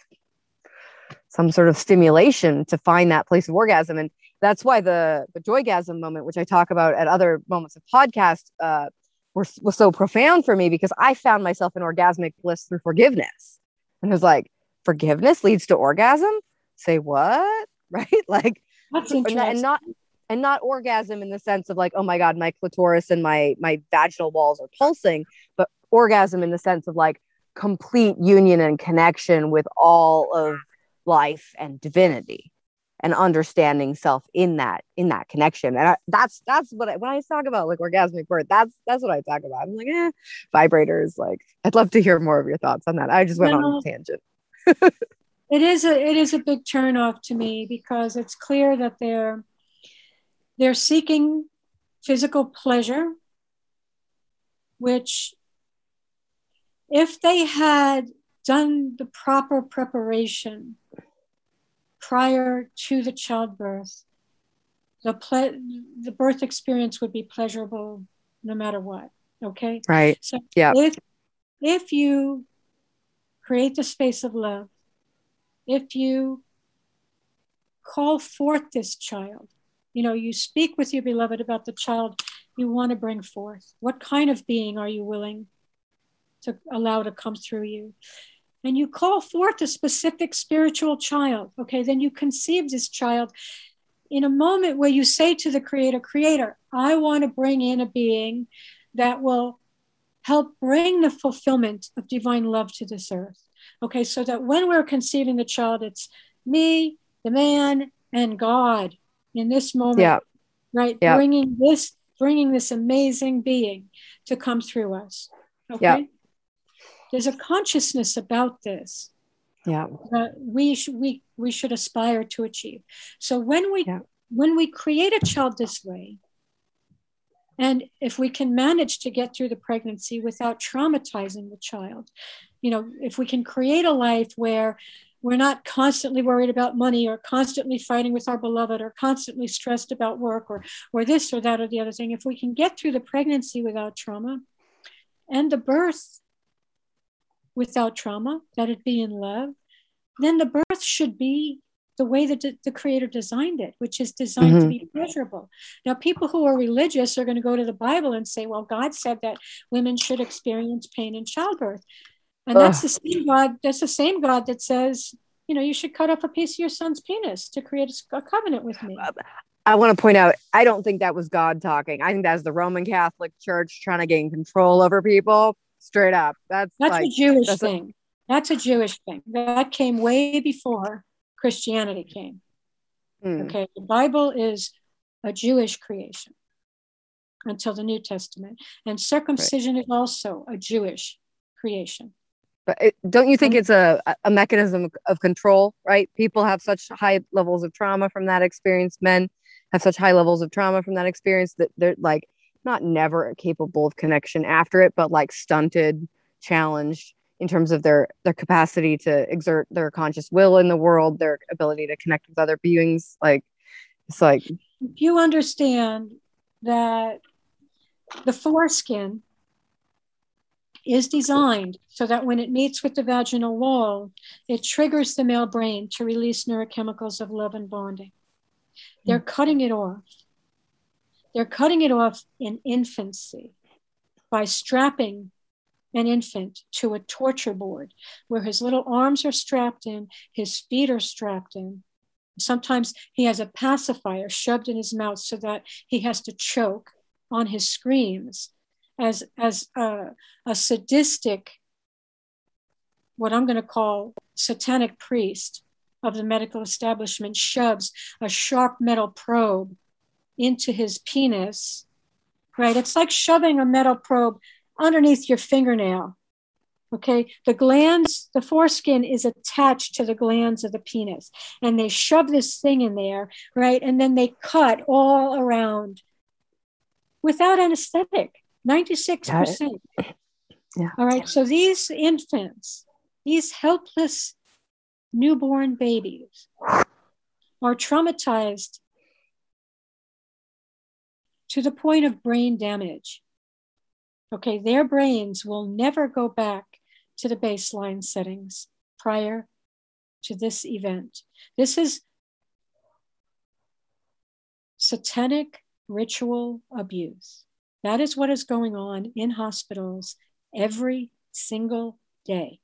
[SPEAKER 2] some sort of stimulation to find that place of orgasm and that's why the the joygasm moment which i talk about at other moments of podcast uh, were, was so profound for me because I found myself in orgasmic bliss through forgiveness. And it was like, forgiveness leads to orgasm? Say what? Right? Like,
[SPEAKER 1] That's interesting.
[SPEAKER 2] and not and not orgasm in the sense of like, oh my God, my clitoris and my my vaginal walls are pulsing, but orgasm in the sense of like complete union and connection with all of life and divinity and understanding self in that in that connection. And I, that's that's what I, when i talk about like orgasmic birth that's that's what i talk about. I'm like eh, vibrators like i'd love to hear more of your thoughts on that. I just went on a tangent.
[SPEAKER 1] it is a it is a big turn off to me because it's clear that they're they're seeking physical pleasure which if they had done the proper preparation prior to the childbirth, the ple- the birth experience would be pleasurable no matter what. Okay.
[SPEAKER 2] Right.
[SPEAKER 1] So
[SPEAKER 2] yeah.
[SPEAKER 1] if if you create the space of love, if you call forth this child, you know, you speak with your beloved about the child you want to bring forth. What kind of being are you willing to allow to come through you? And you call forth a specific spiritual child. Okay, then you conceive this child in a moment where you say to the creator, Creator, I want to bring in a being that will help bring the fulfillment of divine love to this earth. Okay, so that when we're conceiving the child, it's me, the man, and God in this moment,
[SPEAKER 2] yeah.
[SPEAKER 1] right?
[SPEAKER 2] Yeah.
[SPEAKER 1] Bringing this, bringing this amazing being to come through us. Okay,
[SPEAKER 2] Yeah.
[SPEAKER 1] There's a consciousness about this
[SPEAKER 2] Yeah.
[SPEAKER 1] that we sh- we we should aspire to achieve. So when we
[SPEAKER 2] Yeah.
[SPEAKER 1] when we create a child this way, and if we can manage to get through the pregnancy without traumatizing the child, you know, if we can create a life where we're not constantly worried about money or constantly fighting with our beloved or constantly stressed about work or or this or that or the other thing, if we can get through the pregnancy without trauma and the birth without trauma, that it be in love, then the birth should be the way that the, creator designed it, which is designed to
[SPEAKER 2] Mhm.
[SPEAKER 1] be pleasurable. Now, people who are religious are going to go to the Bible and say, well, God said that women should experience pain in childbirth. And that's the same God, that's the same God that says, you know, you should cut off a piece of your son's penis to create a covenant with me.
[SPEAKER 2] I want to point out, I don't think that was God talking. I think that's the Roman Catholic Church trying to gain control over people. Straight up. That's,
[SPEAKER 1] That's
[SPEAKER 2] like,
[SPEAKER 1] a Jewish
[SPEAKER 2] that's a-
[SPEAKER 1] thing. that's a Jewish thing. That came way before Christianity came.
[SPEAKER 2] hmm,
[SPEAKER 1] Okay, the Bible is a Jewish creation until the New Testament, and circumcision is also a Jewish creation.
[SPEAKER 2] But it, don't you think it's a, a mechanism of control, right? People have such high levels of trauma from that experience. Men have such high levels of trauma from that experience that they're like not never capable of connection after it, but like stunted, challenged in terms of their their capacity to exert their conscious will in the world, their ability to connect with other beings. Like it's like
[SPEAKER 1] you understand that the foreskin is designed so that when it meets with the vaginal wall, it triggers the male brain to release neurochemicals of love and bonding. They're mm. cutting it off. They're cutting it off in infancy by strapping an infant to a torture board where his little arms are strapped in, his feet are strapped in. Sometimes he has a pacifier shoved in his mouth so that he has to choke on his screams as, as a, a sadistic, what I'm going to call satanic priest of the medical establishment shoves a sharp metal probe into his penis, right? It's like shoving a metal probe underneath your fingernail. Okay, the glands, the foreskin is attached to the glands of the penis, and they shove this thing in there, right? And then they cut all around without anesthetic, 96%.
[SPEAKER 2] Yeah.
[SPEAKER 1] All right, so these infants, these helpless newborn babies, are traumatized to the point of brain damage. Okay, their brains will never go back to the baseline settings prior to this event. This is satanic ritual abuse. That is what is going on in hospitals every single day,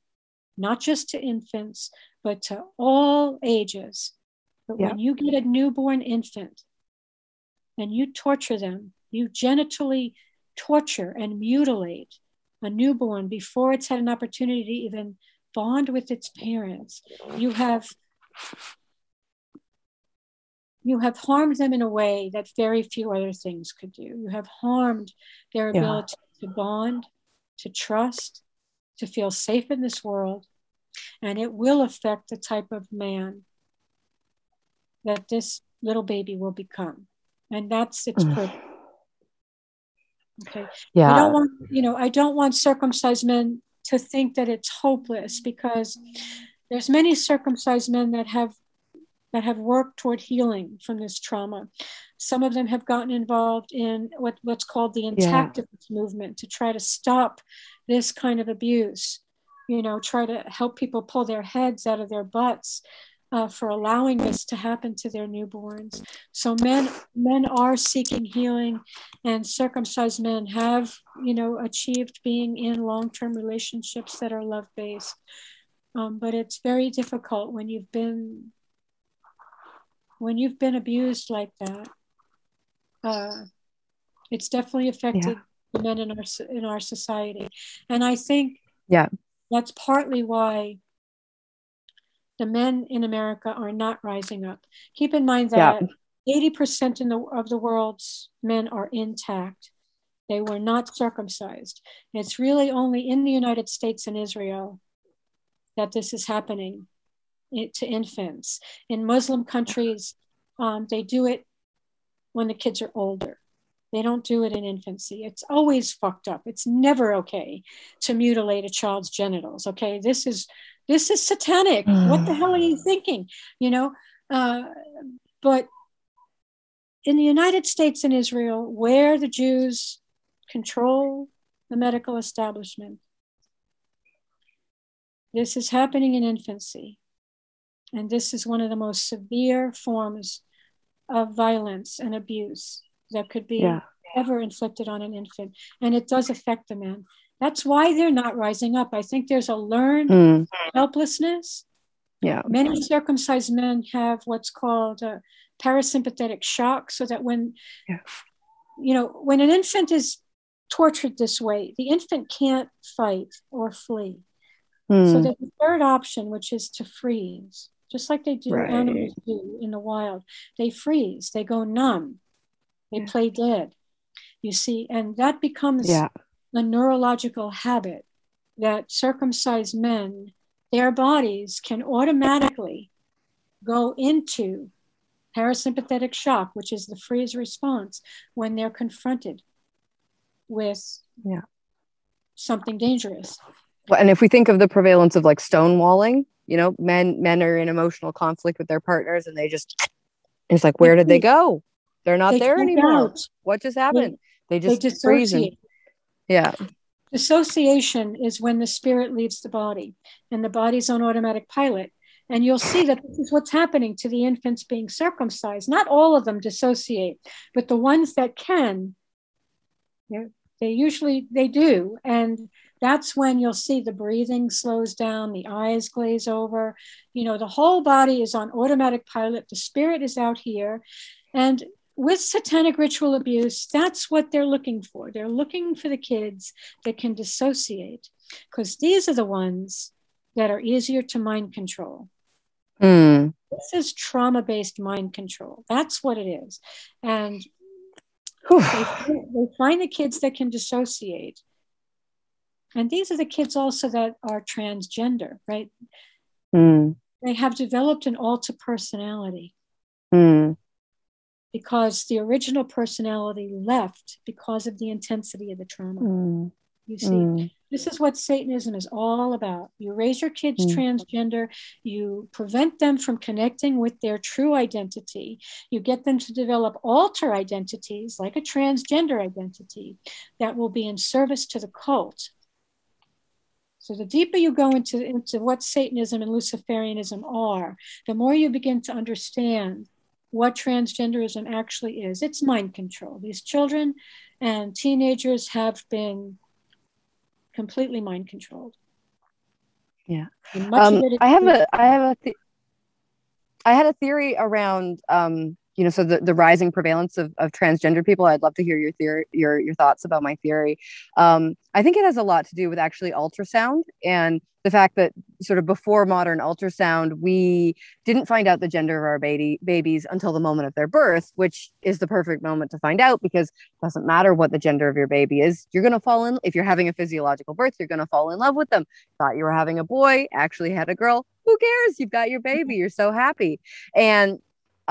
[SPEAKER 1] not just to infants, but to all ages. But
[SPEAKER 2] Yeah.
[SPEAKER 1] when you get a newborn infant and you torture them, you genitally torture and mutilate a newborn before it's had an opportunity to even bond with its parents. You have you have harmed them in a way that very few other things could do. You have harmed their
[SPEAKER 2] Yeah.
[SPEAKER 1] ability to bond, to trust, to feel safe in this world, and it will affect the type of man that this little baby will become. And that's its
[SPEAKER 2] Mm.
[SPEAKER 1] purpose. Okay.
[SPEAKER 2] Yeah.
[SPEAKER 1] I don't want, you know, I don't want circumcised men to think that it's hopeless because there's many circumcised men that have that have worked toward healing from this trauma. Some of them have gotten involved in what, what's called the intactivist yeah. movement to try to stop this kind of abuse. You know, try to help people pull their heads out of their butts uh, for allowing this to happen to their newborns. So men men are seeking healing, and circumcised men have you know achieved being in long term relationships that are love based. Um, but it's very difficult when you've been when you've been abused like that. Uh, it's definitely affected yeah. men in our in our society, and I think
[SPEAKER 2] yeah
[SPEAKER 1] that's partly why the men in America are not rising up. Keep in mind that yeah. 80% in the, of the world's men are intact. They were not circumcised. It's really only in the United States and Israel that this is happening to infants. In Muslim countries, um, they do it when the kids are older. They don't do it in infancy. It's always fucked up. It's never okay to mutilate a child's genitals. Okay, this is this is satanic. what the hell are you thinking? You know, uh, but in the United States and Israel, where the Jews control the medical establishment, this is happening in infancy. And this is one of the most severe forms of violence and abuse that could be yeah. ever inflicted on an infant. And it does affect the man. That's why they're not rising up. I think there's a learned mm. helplessness.
[SPEAKER 2] Yeah.
[SPEAKER 1] Many circumcised men have what's called a parasympathetic shock, so that when, yeah. you know, when an infant is tortured this way, the infant can't fight or flee. Mm. So there's a third option, which is to freeze, just like they do right. animals do in the wild. They freeze, they go numb, they play dead. You see, and that becomes
[SPEAKER 2] yeah
[SPEAKER 1] a neurological habit that circumcised men, their bodies can automatically go into parasympathetic shock, which is the freeze response when they're confronted with
[SPEAKER 2] yeah.
[SPEAKER 1] something dangerous.
[SPEAKER 2] Well, and if we think of the prevalence of like stonewalling, you know, men men are in emotional conflict with their partners and they just it's like where did they mm-hmm. go? They're not they there anymore. Out. What just happened? They, they just they freeze yeah.
[SPEAKER 1] Dissociation is when the spirit leaves the body and the body's on automatic pilot. And you'll see that this is what's happening to the infants being circumcised. Not all of them dissociate, but the ones that can, they usually they do. And that's when you'll see the breathing slows down, the eyes glaze over. You know, the whole body is on automatic pilot. The spirit is out here. And with satanic ritual abuse, that's what they're looking for. They're looking for the kids that can dissociate because these are the ones that are easier to mind control.
[SPEAKER 2] Mm.
[SPEAKER 1] This is trauma based mind control. That's what it is. And they, they find the kids that can dissociate. And these are the kids also that are transgender, right?
[SPEAKER 2] Mm.
[SPEAKER 1] They have developed an alter personality.
[SPEAKER 2] Mm
[SPEAKER 1] because the original personality left because of the intensity of the trauma.
[SPEAKER 2] Mm.
[SPEAKER 1] You see, mm. this is what Satanism is all about. You raise your kids mm. transgender, you prevent them from connecting with their true identity, you get them to develop alter identities like a transgender identity that will be in service to the cult. So the deeper you go into, into what Satanism and Luciferianism are, the more you begin to understand what transgenderism actually is. It's mind control. These children and teenagers have been completely mind controlled.
[SPEAKER 2] Yeah. Um, I have a I have a th- I had a theory around um, you know, so the, the rising prevalence of, of transgender people. I'd love to hear your theory, your your thoughts about my theory. Um, I think it has a lot to do with actually ultrasound and the fact that sort of before modern ultrasound, we didn't find out the gender of our baby babies until the moment of their birth, which is the perfect moment to find out because it doesn't matter what the gender of your baby is. You're gonna fall in if you're having a physiological birth, you're gonna fall in love with them. Thought you were having a boy, actually had a girl. Who cares? You've got your baby. You're so happy. And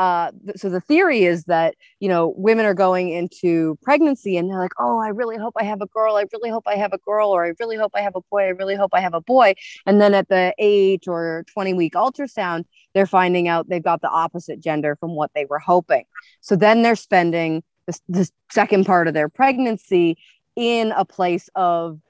[SPEAKER 2] uh, so the theory is that you know women are going into pregnancy and they're like oh i really hope i have a girl. I really hope i have a girl or i really hope i have a boy. I really hope i have a boy. And then at the 8 or 20 week ultrasound they're finding out they've got the opposite gender from what they were hoping. So then they're spending the, the second part of their pregnancy in a place of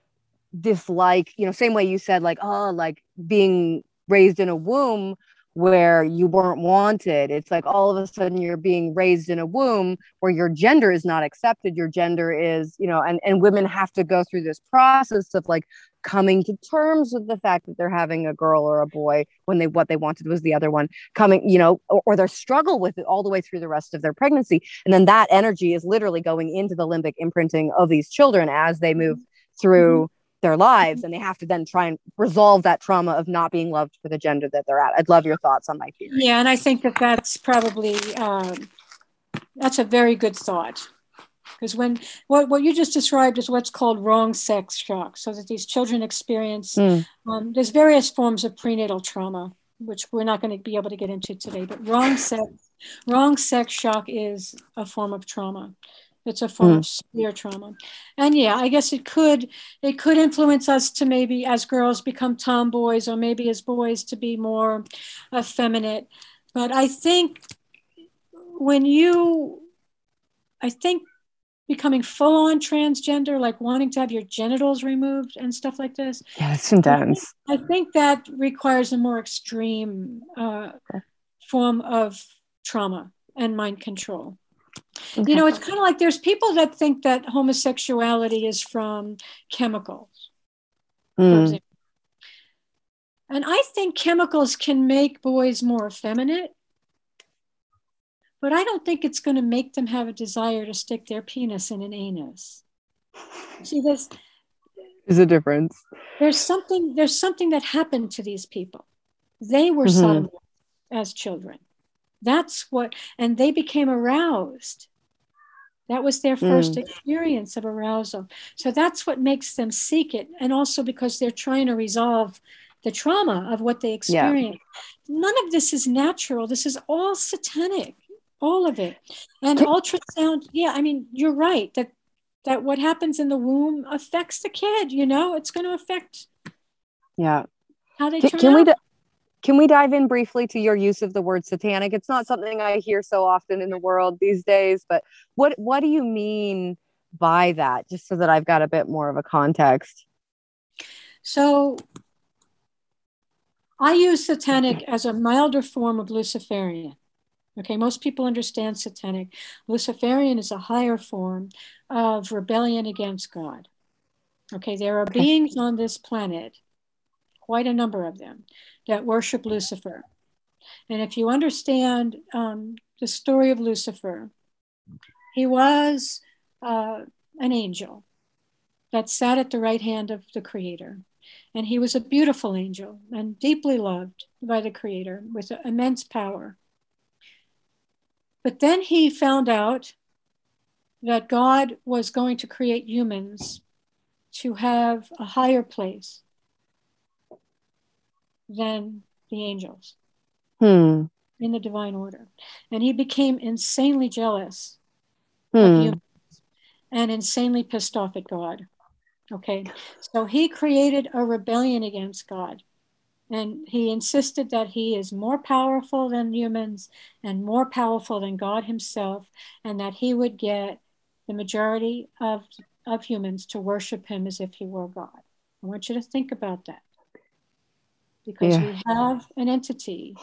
[SPEAKER 2] dislike you know same way you said like oh like being raised in a womb where you weren't wanted. It's like all of a sudden you're being raised in a womb where your gender is not accepted. Your gender is, you know, and, and women have to go through this process of like coming to terms with the fact that they're having a girl or a boy when they what they wanted was the other one coming, you know, or, or their struggle with it all the way through the rest of their pregnancy. And then that energy is literally going into the limbic imprinting of these children as they move through. Mm-hmm their lives and they have to then try and resolve that trauma of not being loved for the gender that they're at. I'd love your thoughts on my theory.
[SPEAKER 1] Yeah and i think that that's probably um, that's a very good thought. Because when what, what you just described is what's called wrong sex shock so that these children experience mm. um, there's various forms of prenatal trauma which we're not going to be able to get into today but wrong sex wrong sex shock is a form of trauma it's a form mm. of severe trauma. And yeah, I guess it could it could influence us to maybe as girls become tomboys or maybe as boys to be more effeminate. But I think when you I think becoming full on transgender, like wanting to have your genitals removed and stuff like this.
[SPEAKER 2] Yeah, it's intense.
[SPEAKER 1] I think, I think that requires a more extreme uh, form of trauma and mind control. Okay. You know, it's kind of like there's people that think that homosexuality is from chemicals. Mm. And I think chemicals can make boys more effeminate, but I don't think it's going to make them have a desire to stick their penis in an anus. See, there's
[SPEAKER 2] is a difference.
[SPEAKER 1] There's something. There's something that happened to these people. They were mm-hmm. as children. That's what, and they became aroused. That was their first mm. experience of arousal. So that's what makes them seek it. And also because they're trying to resolve the trauma of what they experienced. Yeah. None of this is natural. This is all satanic, all of it. And ultrasound, yeah, I mean, you're right that that what happens in the womb affects the kid, you know, it's going to affect
[SPEAKER 2] yeah
[SPEAKER 1] how they can,
[SPEAKER 2] can we can we dive in briefly to your use of the word satanic? It's not something I hear so often in the world these days, but what what do you mean by that? Just so that I've got a bit more of a context.
[SPEAKER 1] So I use satanic as a milder form of Luciferian. Okay, most people understand satanic. Luciferian is a higher form of rebellion against God. Okay, there are beings on this planet, quite a number of them, that worship Lucifer. And if you understand um, the story of Lucifer, he was uh, an angel that sat at the right hand of the Creator. And he was a beautiful angel and deeply loved by the Creator with immense power. But then he found out that God was going to create humans to have a higher place than the angels
[SPEAKER 2] hmm.
[SPEAKER 1] in the divine order. And he became insanely jealous
[SPEAKER 2] hmm. of humans
[SPEAKER 1] and insanely pissed off at God. Okay, so he created a rebellion against God. And he insisted that he is more powerful than humans and more powerful than God himself, and that he would get the majority of, of humans to worship him as if he were God. I want you to think about that because yeah. we have an entity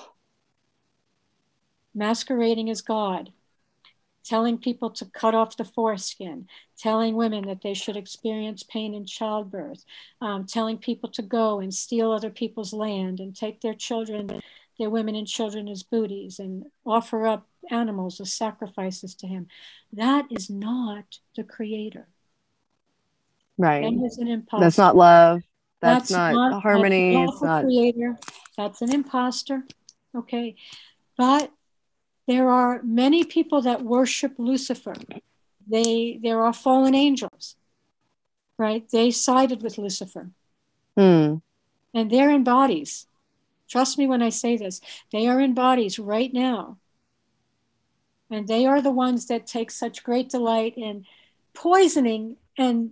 [SPEAKER 1] masquerading as God, telling people to cut off the foreskin, telling women that they should experience pain in childbirth, um, telling people to go and steal other people's land and take their children, their women and children as booties and offer up animals as sacrifices to him. That is not the creator.
[SPEAKER 2] Right. That's not love. That's, that's not, not harmony.
[SPEAKER 1] That's it's not creator. That's an imposter. Okay. But there are many people that worship Lucifer. They there are fallen angels. Right? They sided with Lucifer.
[SPEAKER 2] Hmm.
[SPEAKER 1] And they're in bodies. Trust me when I say this. They are in bodies right now And they are the ones that take such great delight in poisoning and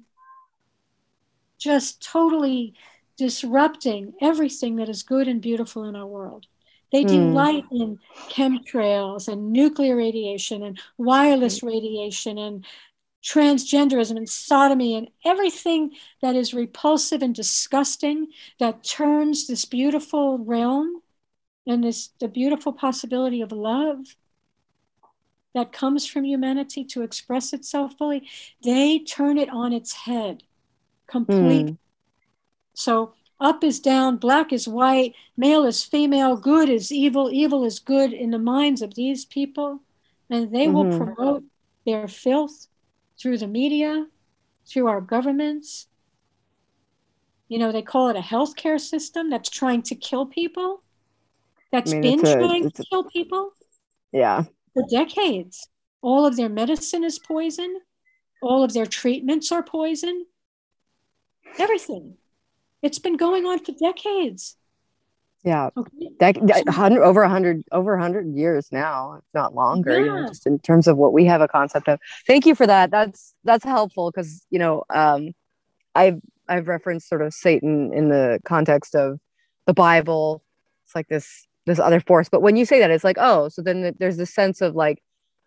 [SPEAKER 1] just totally disrupting everything that is good and beautiful in our world. They mm. delight in chemtrails and nuclear radiation and wireless radiation and transgenderism and sodomy and everything that is repulsive and disgusting that turns this beautiful realm and this the beautiful possibility of love that comes from humanity to express itself fully they turn it on its head completely mm. so up is down black is white male is female good is evil evil is good in the minds of these people and they mm-hmm. will promote their filth through the media, through our governments. You know, they call it a healthcare system that's trying to kill people, That's I mean, been trying to kill people.
[SPEAKER 2] Yeah.
[SPEAKER 1] For decades. All of their medicine is poison, all of their treatments are poison, everything. It's been going on for decades.
[SPEAKER 2] Yeah, okay. that, hundred over a hundred over a hundred years now, if not longer. Yeah. You know, just in terms of what we have a concept of. Thank you for that. That's that's helpful because you know um, I've I've referenced sort of Satan in the context of the Bible. It's like this this other force, but when you say that, it's like oh, so then there's this sense of like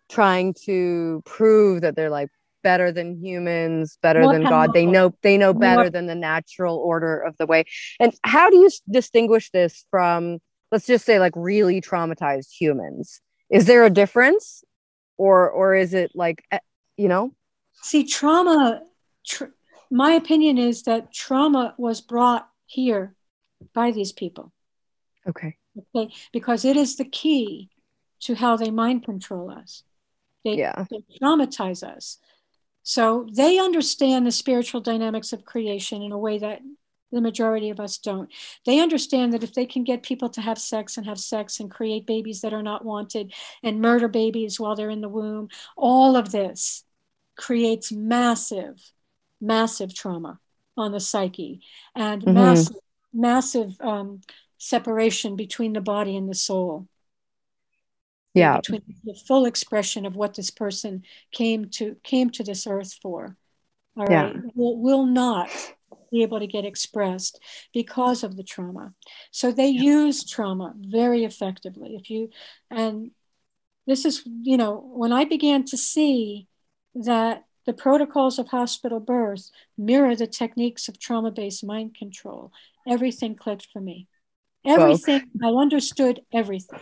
[SPEAKER 2] trying to prove that they're like better than humans better than god. They know they know better than the natural order of the way. And how do you distinguish this from let's just say like really traumatized humans? Is there a difference? Or or is it like eh, you know?
[SPEAKER 1] See trauma tr- my opinion is that trauma was brought here by these people.
[SPEAKER 2] Okay.
[SPEAKER 1] Okay? Because it is the key to how they mind control us. They, yeah. they traumatize us so they understand the spiritual dynamics of creation in a way that the majority of us don't. They understand that if they can get people to have sex and have sex and create babies that are not wanted and murder babies while they're in the womb, all of this creates massive, massive trauma on the psyche and mm-hmm. massive, massive um, separation between the body and the soul
[SPEAKER 2] yeah.
[SPEAKER 1] between the full expression of what this person came to came to this earth for. All right? Yeah. will, will not be able to get expressed because of the trauma. So they yeah. use trauma very effectively. If you and this is you know when i began to see that the protocols of hospital birth mirror the techniques of trauma-based mind control everything clicked for me. Everything well, i understood everything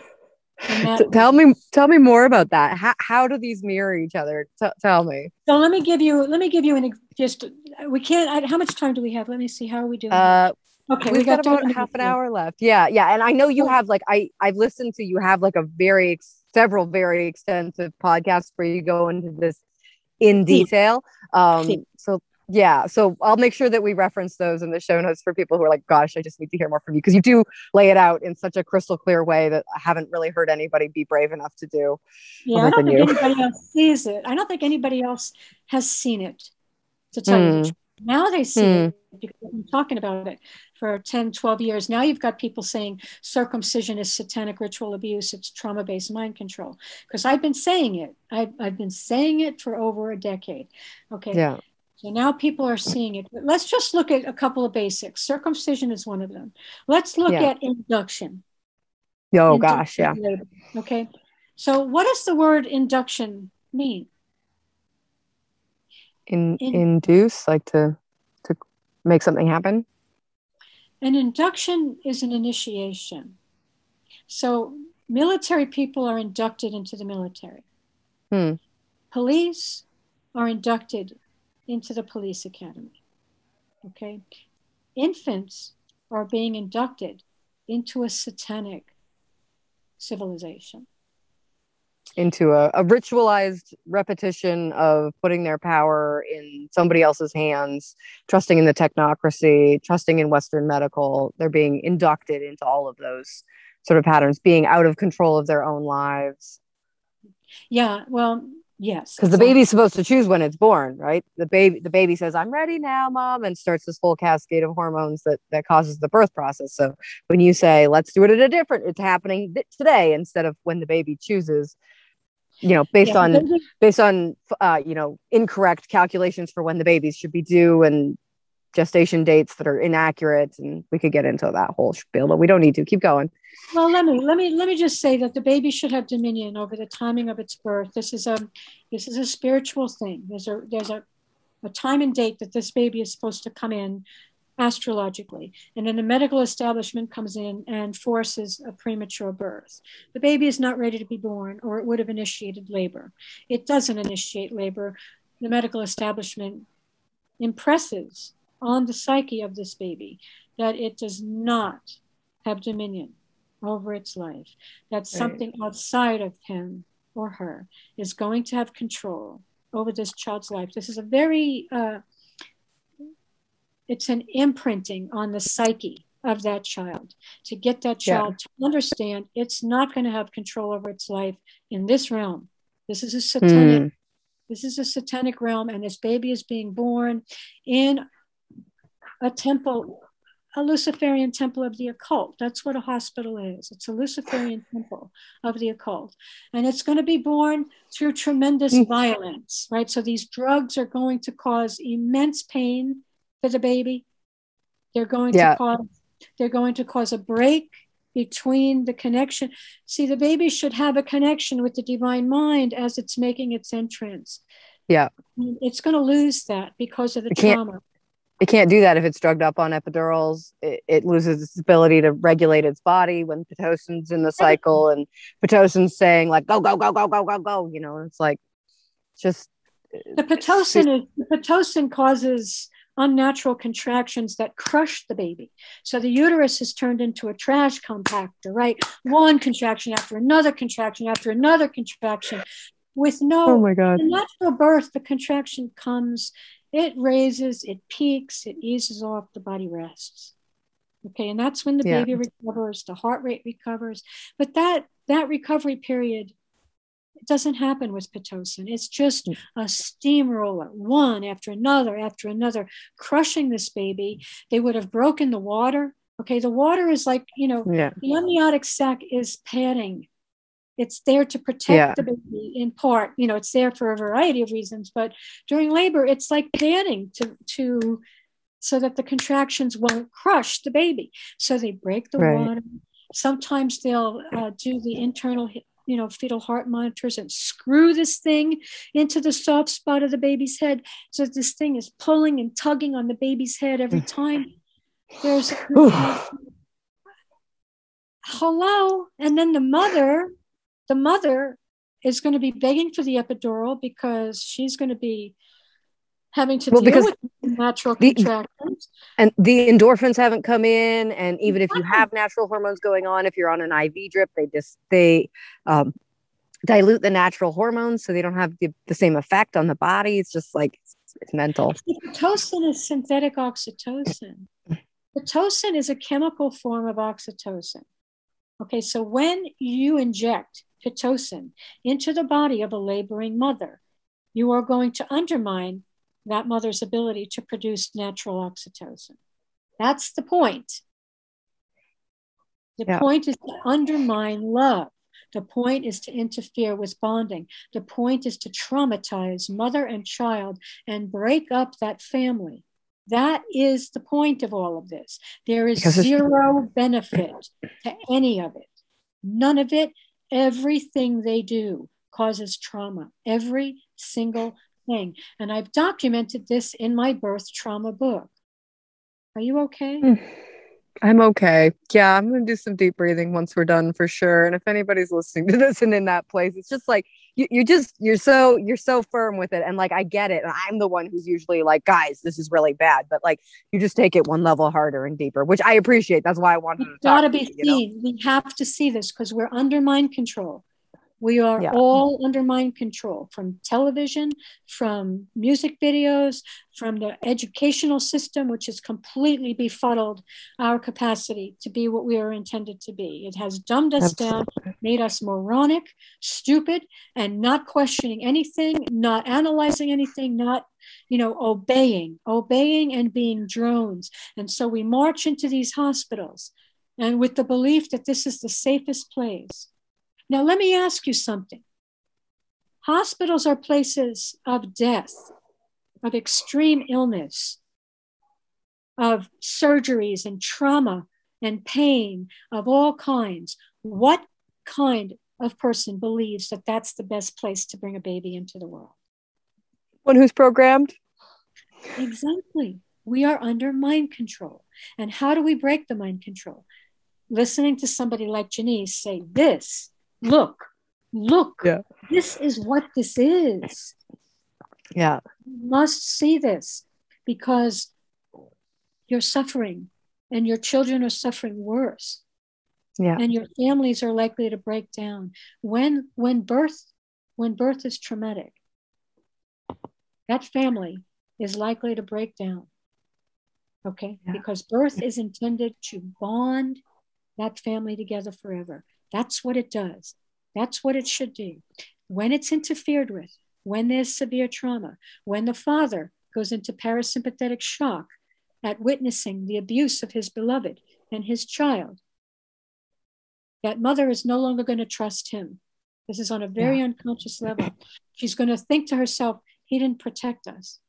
[SPEAKER 2] tell me tell me more about that. How, how do these mirror each other? T- tell me.
[SPEAKER 1] So let me give you let me give you an just we can't I, how much time do we have? Let me see how are we doing? Uh
[SPEAKER 2] okay we've we got, got about half an hour left. Yeah yeah and i know you have like i i've listened to you have like a very several very extensive podcasts where you go into this in detail. Um so yeah so i'll make sure that we reference those in the show notes for people who are like gosh i just need to hear more from you because you do lay it out in such a crystal clear way that i haven't really heard anybody be brave enough to do
[SPEAKER 1] yeah i don't think you. anybody else sees it i don't think anybody else has seen it to tell mm. you the hmm. now they see mm. it because I've been talking about it for 10 12 years now you've got people saying circumcision is satanic ritual abuse it's trauma-based mind control because i've been saying it I've, I've been saying it for over a decade okay
[SPEAKER 2] yeah
[SPEAKER 1] so now people are seeing it. But let's just look at a couple of basics. Circumcision is one of them. Let's look yeah. at induction.
[SPEAKER 2] Oh induction gosh, yeah.
[SPEAKER 1] Labor. Okay. So what does the word induction mean?
[SPEAKER 2] In, In induce, like to to make something happen.
[SPEAKER 1] An induction is an initiation. So military people are inducted into the military.
[SPEAKER 2] Hmm.
[SPEAKER 1] Police are inducted into the police academy. Okay? Infants are being inducted into a satanic civilization.
[SPEAKER 2] Into a, a, ritualized repetition of putting their power in somebody else's hands, trusting in the technocracy, trusting in Western medical. They're being inducted into all of those sort of patterns, being out of control of their own lives.
[SPEAKER 1] Yeah, well, Yes.
[SPEAKER 2] Because the baby's supposed to choose when it's born, right? The baby the baby says, I'm ready now, mom, and starts this whole cascade of hormones that that causes the birth process. So when you say, let's do it at a different, it's happening th- today instead of when the baby chooses. you know based yeah, on based on uh, you know incorrect calculations for when the babies should be due and gestation dates that are inaccurate and we could get into that whole spiel but we don't need to keep going.
[SPEAKER 1] Well let me let me let me just say that the baby should have dominion over the timing of its birth. This is a this is a spiritual thing. There's a there's a, a time and date that this baby is supposed to come in astrologically. And then the medical establishment comes in and forces a premature birth. The baby is not ready to be born or it would have initiated labor. It doesn't initiate labor. The medical establishment impresses on the psyche of this baby that it does not have dominion over its life, that something right. outside of him or her is going to have control over this child's life. This is a very, uh, it's an imprinting on the psyche of that child to get that child yeah. to understand it's not going to have control over its life in this realm. This is a satanic. Mm. This is a satanic realm, and this baby is being born in a temple, a Luciferian temple of the occult. That's what a hospital is. It's a Luciferian temple of the occult. And it's going to be born through tremendous mm. violence, right? So these drugs are going to cause immense pain for the baby. They're going yeah. to cause they're going to cause a break between the connection. See, the baby should have a connection with the divine mind as it's making its entrance.
[SPEAKER 2] Yeah.
[SPEAKER 1] It's going to lose that because of the trauma
[SPEAKER 2] it can't do that if it's drugged up on epidurals. It, it, loses its ability to regulate its body when pitocin's in the cycle and pitocin's saying like go go go go go go go. You know, it's like just
[SPEAKER 1] the pitocin is the pitocin causes unnatural contractions that crush the baby. So the uterus is turned into a trash compactor, right? One contraction after another contraction after another contraction with no
[SPEAKER 2] oh my god
[SPEAKER 1] natural birth the contraction comes it raises, it peaks, it eases off, the body rests. Okay, and that's when the yeah. baby recovers, the heart rate recovers. But that that recovery period it doesn't happen with Pitocin. It's just mm. a steamroller, one after another after another, crushing this baby. They would have broken the water. Okay, the water is like, you know, yeah. the amniotic sac is padding it's there to protect yeah. the baby in part you know it's there for a variety of reasons but during labor it's like padding to to so that the contractions won't crush the baby. So they break the right. water. Sometimes they'll uh, do the internal you know fetal heart monitors and screw this thing into the soft spot of the baby's head. So this thing is pulling and tugging on the baby's head every time there's hello? And then the mother the mother is going to be begging for the epidural because she's going to be having to well, deal with natural the, contractions.
[SPEAKER 2] And the endorphins haven't come in. And even if you have natural hormones going on, if you're on an IV drip, they just they um, dilute the natural hormones so they don't have the, the same effect on the body. It's just like it's, it's mental.
[SPEAKER 1] Pitocin is synthetic oxytocin. Pitocin is a chemical form of oxytocin. Okay, so when you inject Pitocin into the body of a laboring mother, you are going to undermine that mother's ability to produce natural oxytocin. That's the point. The yeah. point is to undermine love. The point is to interfere with bonding. The point is to traumatize mother and child and break up that family. That is the point of all of this. There is zero benefit to any of it. None of it Everything they do causes trauma, every single thing. And I've documented this in my birth trauma book. Are you okay? Hmm.
[SPEAKER 2] I'm okay. Yeah, I'm going to do some deep breathing once we're done for sure. And if anybody's listening to this and in that place, it's just like you, you're just you're so you're so firm with it and like i get it and i'm the one who's usually like guys this is really bad but like you just take it one level harder and deeper which i appreciate that's why i wanted
[SPEAKER 1] it's to gotta be you, seen know? we have to see this because we're under mind control we are yeah. all under mind control from television, from music videos, from the educational system, which has completely befuddled our capacity to be what we are intended to be. It has dumbed us Absolutely. down, made us moronic, stupid, and not questioning anything, not analyzing anything, not you know, obeying, obeying and being drones. And so we march into these hospitals and with the belief that this is the safest place now, let me ask you something. Hospitals are places of death, of extreme illness, of surgeries and trauma and pain of all kinds. What kind of person believes that that's the best place to bring a baby into the world?
[SPEAKER 2] One who's programmed.
[SPEAKER 1] Exactly. We are under mind control. And how do we break the mind control? Listening to somebody like Jeanice say, This, look, look,
[SPEAKER 2] yeah.
[SPEAKER 1] this is what this is.
[SPEAKER 2] Yeah.
[SPEAKER 1] You must see this because you're suffering and your children are suffering worse.
[SPEAKER 2] Yeah.
[SPEAKER 1] And your families are likely to break down. When when birth when birth is traumatic, that family is likely to break down. Okay? Yeah. Because birth is intended to bond that family together forever. That's what it does. That's what it should do. When it's interfered with, when there's severe trauma, when the father goes into parasympathetic shock at witnessing the abuse of his beloved and his child, that mother is no longer going to trust him. This is on a very yeah. unconscious level. She's going to think to herself, he didn't protect us.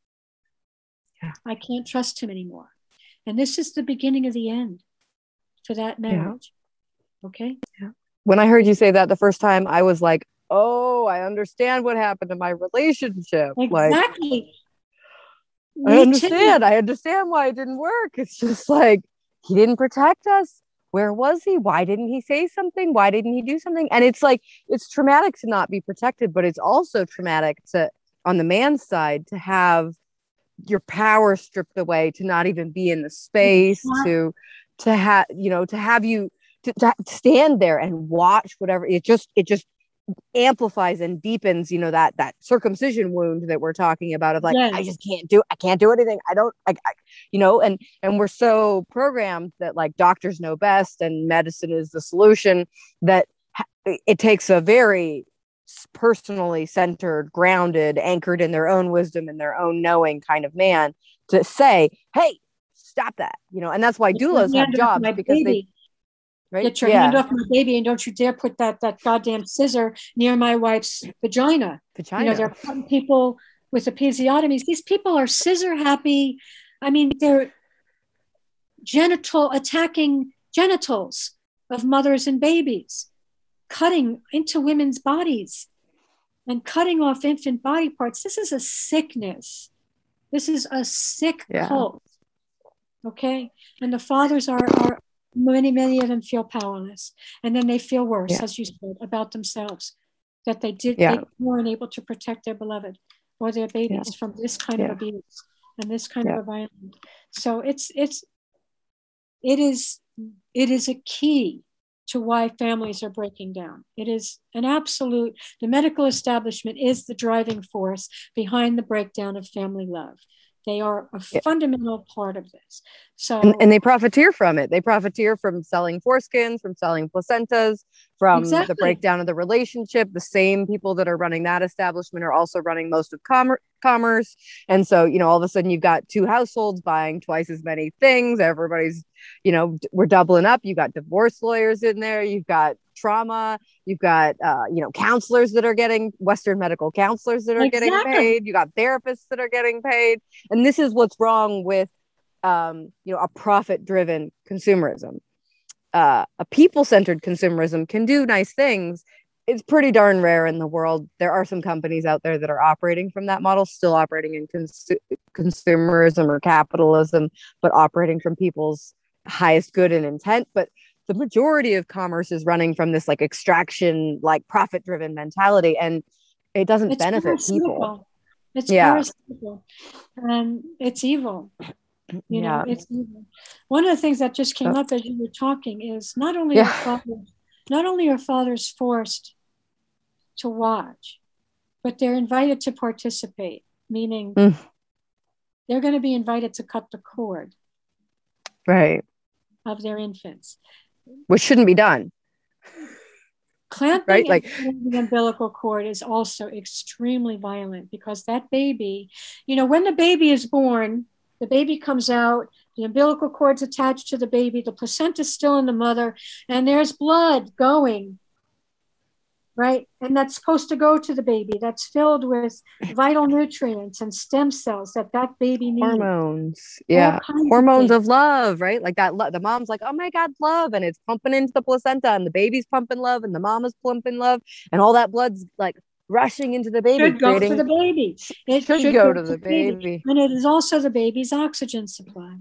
[SPEAKER 1] Yeah. I can't trust him anymore. And this is the beginning of the end for that marriage. Yeah. Okay.
[SPEAKER 2] Yeah. When I heard you say that the first time, I was like, oh, I understand what happened in my relationship.
[SPEAKER 1] Exactly.
[SPEAKER 2] Like, I understand. I understand why it didn't work. It's just like he didn't protect us. Where was he? Why didn't he say something? Why didn't he do something? And it's like it's traumatic to not be protected, but it's also traumatic to on the man's side to have your power stripped away, to not even be in the space, to to have you know to have you to, to stand there and watch whatever it just it just amplifies and deepens you know that that circumcision wound that we're talking about of like yes. i just can't do i can't do anything i don't like I, you know and and we're so programmed that like doctors know best and medicine is the solution that it takes a very personally centered grounded anchored in their own wisdom and their own knowing kind of man to say hey stop that you know and that's why doulas have jobs because baby. they
[SPEAKER 1] Right? Get your yeah. hand off my baby and don't you dare put that that goddamn scissor near my wife's vagina. Vagina. You know, they're putting people with episiotomies. These people are scissor happy. I mean, they're genital attacking genitals of mothers and babies, cutting into women's bodies and cutting off infant body parts. This is a sickness. This is a sick yeah. cult. Okay. And the fathers are, are many, many of them feel powerless. And then they feel worse, yeah. as you said, about themselves, that they did yeah. they weren't able to protect their beloved or their babies yeah. from this kind of abuse and this kind of violence. So it's it's it is it is a key to why families are breaking down. It is an absolute, the medical establishment is the driving force behind the breakdown of family love. They are a yeah. fundamental part of this. So
[SPEAKER 2] and, and, they profiteer from it. They profiteer from selling foreskins, from selling placentas, from exactly. the breakdown of the relationship. The same people that are running that establishment are also running most of com- commerce. And so, you know, all of a sudden you've got two households buying twice as many things. Everybody's, you know, we're doubling up. You've got divorce lawyers in there. You've got trauma. You've got, uh, you know, counselors that are getting Western medical counselors that are exactly. getting paid. You got therapists that are getting paid. And this is what's wrong with, um, you know, a profit driven consumerism. Uh, a people centered consumerism can do nice things. It's pretty darn rare in the world. There are some companies out there that are operating from that model, still operating in cons- consumerism or capitalism, but operating from people's highest good and intent. But the majority of commerce is running from this like extraction, like profit driven mentality, and it doesn't it's benefit people.
[SPEAKER 1] It's yeah. and it's evil. You yeah. know, it's evil. One of the things that just came oh. up as you were talking is not only yeah. are fathers, not only are fathers forced to watch, but they're invited to participate, meaning mm. they're going to be invited to cut the cord.
[SPEAKER 2] Right.
[SPEAKER 1] Of their infants
[SPEAKER 2] which shouldn't be done.
[SPEAKER 1] Clamping right? like the umbilical cord is also extremely violent because that baby, you know, when the baby is born, the baby comes out, the umbilical cord's attached to the baby, the placenta is still in the mother, and there's blood going right? And that's supposed to go to the baby. That's filled with vital nutrients and stem cells that that baby needs.
[SPEAKER 2] Hormones, yeah, hormones of, of, love, right? Like that. Lo- the mom's like, "Oh my God, love," and it's pumping into the placenta, and the baby's pumping love, and the mom is pumping love, and all that blood's like rushing into the baby.
[SPEAKER 1] Should creating, go to the baby.
[SPEAKER 2] It should, should go, go, to the baby. baby.
[SPEAKER 1] And it is also the baby's oxygen supply.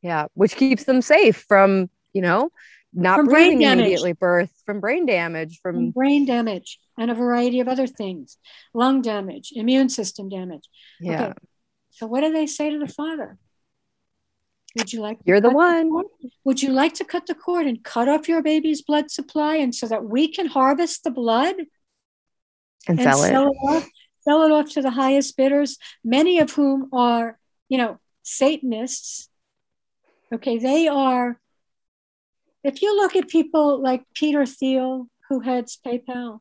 [SPEAKER 2] Yeah, which keeps them safe from, you know, not from breathing immediately birth, from brain damage, from... from
[SPEAKER 1] brain damage and a variety of other things, lung damage, immune system damage.
[SPEAKER 2] Yeah. Okay.
[SPEAKER 1] So what do they say to the father? Would you like
[SPEAKER 2] You're the one.
[SPEAKER 1] The Would you like to cut the cord and cut off your baby's blood supply and so that we can harvest the blood?
[SPEAKER 2] and, and sell, it.
[SPEAKER 1] Sell it, off, sell it off to the highest bidders, many of whom are, you know, Satanists. Okay, they are. If you look at people like Peter Thiel, who heads PayPal,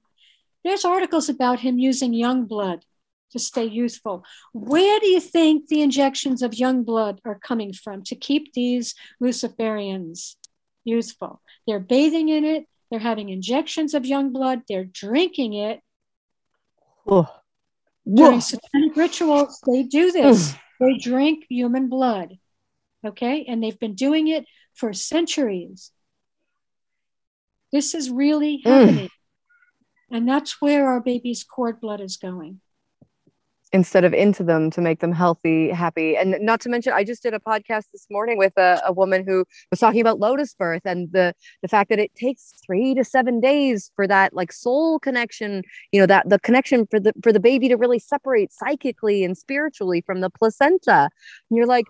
[SPEAKER 1] there's articles about him using young blood to stay youthful. Where do you think the injections of young blood are coming from to keep these Luciferians youthful? They're bathing in it, they're having injections of young blood, they're drinking it, Oh. During satanic rituals, they do this. They drink human blood. Okay. And they've been doing it for centuries. This is really mm. happening. Mm. And that's where our baby's cord blood is going
[SPEAKER 2] instead of into them to make them healthy, happy. And not to mention, I just did a podcast this morning with a, a, woman who was talking about lotus birth and the the fact that it takes three to seven days for that like soul connection, you know, that the connection for the for the baby to really separate psychically and spiritually from the placenta. And you're like,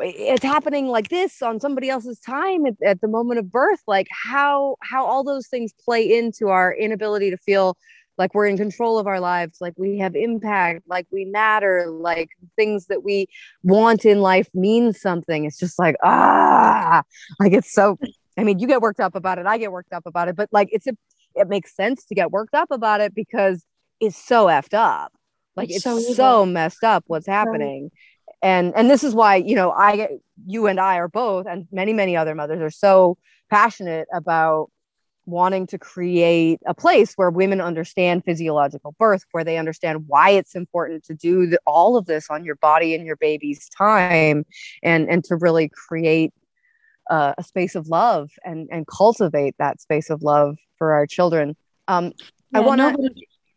[SPEAKER 2] it's happening like this on somebody else's time at, at the moment of birth like how how all those things play into our inability to feel like we're in control of our lives like we have impact like we matter like things that we want in life mean something. It's just like ah like it's so i mean you get worked up about it i get worked up about it but like it's a, it makes sense to get worked up about it because it's so effed up. Like it's, it's so, so messed up what's happening and and this is why you know i you and i are both and many many other mothers are so passionate about wanting to create a place where women understand physiological birth, where they understand why it's important to do the, all of this on your body and your baby's time, and and to really create uh, a space of love and and cultivate that space of love for our children. Um, yeah, I want to.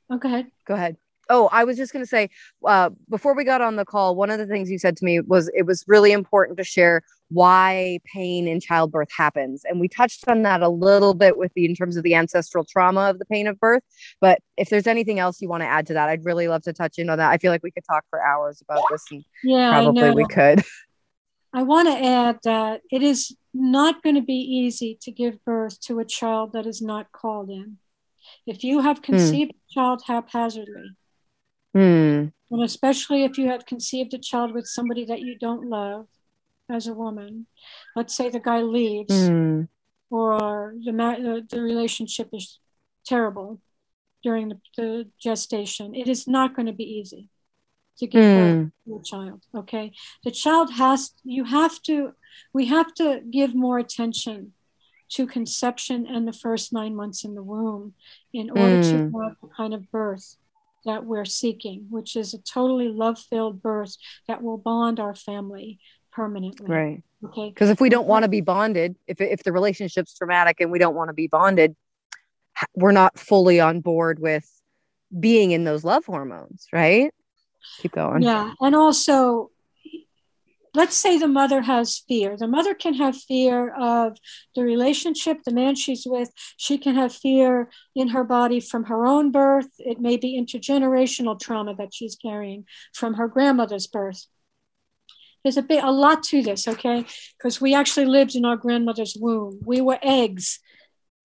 [SPEAKER 1] Oh, go ahead.
[SPEAKER 2] Go ahead. Oh, I was just going to say, uh, before we got on the call, one of the things you said to me was it was really important to share why pain in childbirth happens. And we touched on that a little bit with the in terms of the ancestral trauma of the pain of birth. But if there's anything else you want to add to that, I'd really love to touch in on that. I feel like we could talk for hours about this and yeah, probably we could.
[SPEAKER 1] I want to add that it is not going to be easy to give birth to a child that is not called in. If you have hmm. conceived a child haphazardly,
[SPEAKER 2] hmm.
[SPEAKER 1] and especially if you have conceived a child with somebody that you don't love, as a woman. Let's say the guy leaves,
[SPEAKER 2] mm.
[SPEAKER 1] or the, the, the relationship is terrible during the, the, gestation. It is not going to be easy to give mm. birth to a child. Okay, the child has you have to we have to give more attention to conception and the first nine months in the womb in order mm. to hmm. have the kind of birth that we're seeking, which is a totally love filled birth that will bond our family permanently.
[SPEAKER 2] Right.
[SPEAKER 1] Okay.
[SPEAKER 2] Because if we don't want to be bonded, if if the relationship's traumatic and we don't want to be bonded, we're not fully on board with being in those love hormones, right? Keep going.
[SPEAKER 1] Yeah, and also let's say the mother has fear. The mother can have fear of the relationship, the man she's with. She can have fear in her body from her own birth. It may be intergenerational trauma that she's carrying from her grandmother's birth there's a bit a lot to this okay because we actually lived in our grandmother's womb we were eggs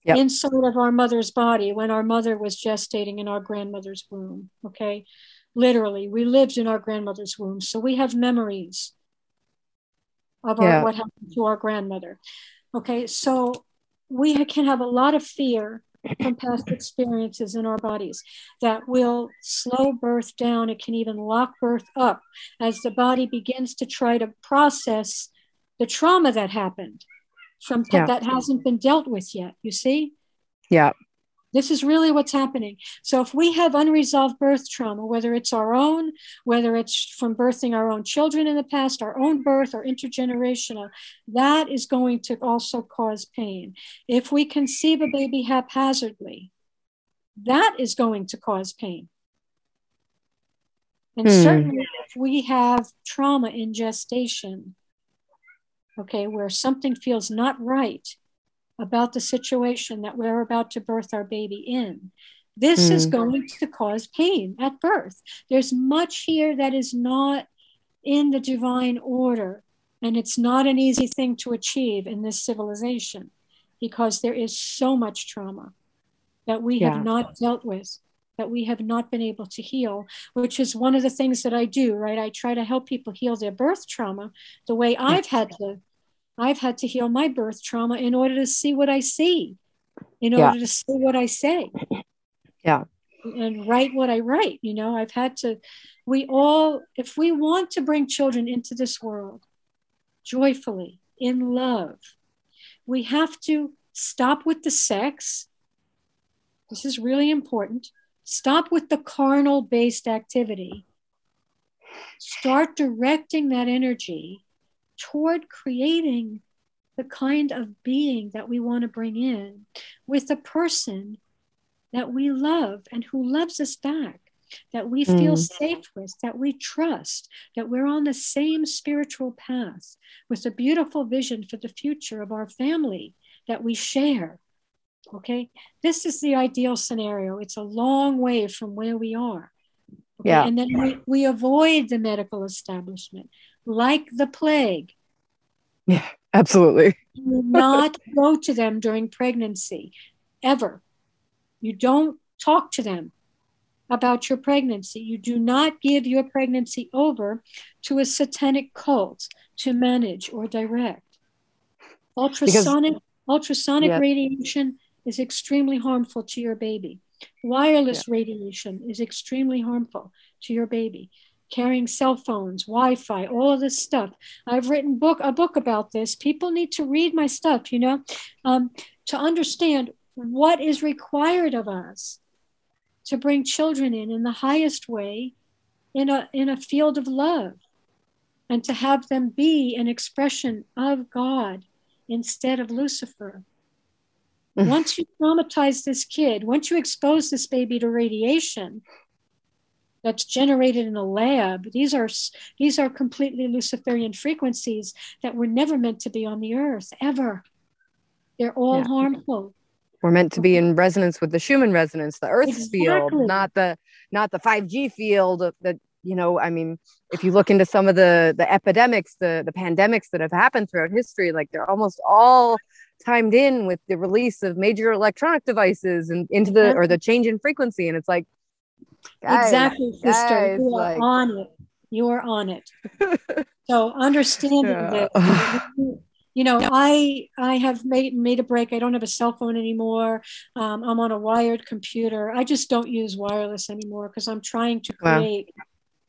[SPEAKER 1] yep. inside of our mother's body when our mother was gestating in our grandmother's womb okay literally we lived in our grandmother's womb so we have memories of our, yeah. what happened to our grandmother okay so we can have a lot of fear from past experiences in our bodies that will slow birth down. It can even lock birth up as the body begins to try to process the trauma that happened from yeah. that hasn't been dealt with yet. You see?
[SPEAKER 2] Yeah.
[SPEAKER 1] This is really what's happening. So, if we have unresolved birth trauma, whether it's our own, whether it's from birthing our own children in the past, our own birth, or intergenerational, that is going to also cause pain. If we conceive a baby haphazardly, that is going to cause pain. And hmm. certainly, if we have trauma in gestation, okay, where something feels not right about the situation that we're about to birth our baby in, this mm. is going to cause pain at birth. There's much here that is not in the divine order, and it's not an easy thing to achieve in this civilization because there is so much trauma that we yeah. have not dealt with that we have not been able to heal, which is one of the things that I do, right? I try to help people heal their birth trauma the way I've had to I've had to heal my birth trauma in order to see what I see, in order yeah. to say what I say.
[SPEAKER 2] Yeah.
[SPEAKER 1] And write what I write. You know, I've had to, we all, if we want to bring children into this world joyfully, in love, we have to stop with the sex. This is really important. Stop with the carnal based activity. Start directing that energy toward creating the kind of being that we want to bring in with a person that we love and who loves us back, that we feel mm. safe with, that we trust, that we're on the same spiritual path with a beautiful vision for the future of our family that we share. Okay, this is the ideal scenario. It's a long way from where we are.
[SPEAKER 2] Okay? Yeah.
[SPEAKER 1] And then we, we avoid the medical establishment like the plague.
[SPEAKER 2] Yeah, absolutely.
[SPEAKER 1] do not go to them during pregnancy, ever. You don't talk to them about your pregnancy. You do not give your pregnancy over to a satanic cult to manage or direct. Ultrasonic because, ultrasonic yeah. radiation is extremely harmful to your baby. Wireless yeah. radiation is extremely harmful to your baby carrying cell phones, Wi-Fi, all of this stuff. I've written book a book about this. People need to read my stuff, you know, um, to understand what is required of us to bring children in in the highest way, in a in a field of love, and to have them be an expression of God instead of Lucifer. once you traumatize this kid, once you expose this baby to radiation, that's generated in a lab. These are these are completely Luciferian frequencies that were never meant to be on the earth ever. They're all yeah. harmful.
[SPEAKER 2] We're meant to be in resonance with the Schumann resonance, the Earth's exactly. field, not the not the 5G field that you know i mean if you look into some of the the epidemics the the pandemics that have happened throughout history like they're almost all timed in with the release of major electronic devices and into the or the change in frequency and it's like
[SPEAKER 1] Guys, exactly, sister. Guys, you are like... on it. You are on it. so understanding yeah. that you know i i have made made a break i don't have a cell phone anymore um, i'm on a wired computer i just don't use wireless anymore because i'm trying to create wow.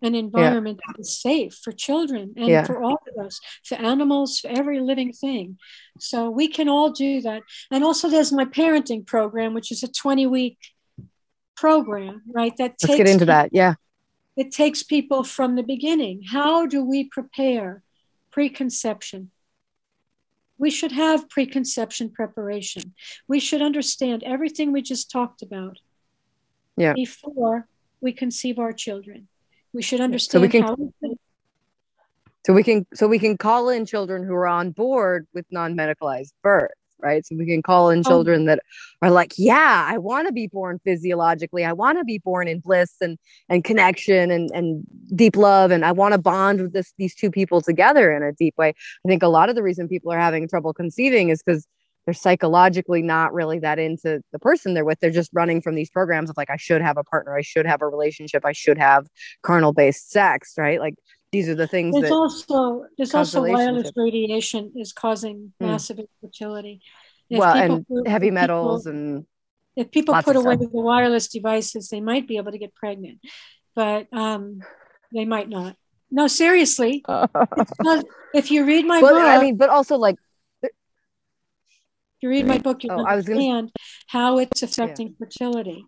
[SPEAKER 1] an environment yeah. that is safe for children and yeah. for all of us for animals for every living thing so we can all do that and also there's my parenting program which is a 20 week program, right? That
[SPEAKER 2] takes let's get into that. Yeah,
[SPEAKER 1] it takes people from the beginning. How do we prepare preconception? We should have preconception preparation. We should understand everything we just talked about.
[SPEAKER 2] Yeah.
[SPEAKER 1] Before we conceive our children, we should understand so we can, how. We
[SPEAKER 2] so we can so we can call in children who are on board with non-medicalized birth right? So we can call in oh. children that are like, yeah, I want to be born physiologically. I want to be born in bliss and and connection and and deep love, and I want to bond with this these two people together in a deep way. I think a lot of the reason people are having trouble conceiving is because they're psychologically not really that into the person they're with. They're just running from these programs of like, I should have a partner, I should have a relationship, I should have carnal based sex, right? Like these are the things
[SPEAKER 1] there's also there's also wireless radiation is causing mm. massive infertility.
[SPEAKER 2] If well and put, heavy metals people, and
[SPEAKER 1] if people put away the wireless devices they might be able to get pregnant but um, they might not. No seriously. Not, if you read my
[SPEAKER 2] well,
[SPEAKER 1] book
[SPEAKER 2] i mean but also like
[SPEAKER 1] you read my book, you
[SPEAKER 2] Oh, was gonna-
[SPEAKER 1] understand how it's affecting fertility.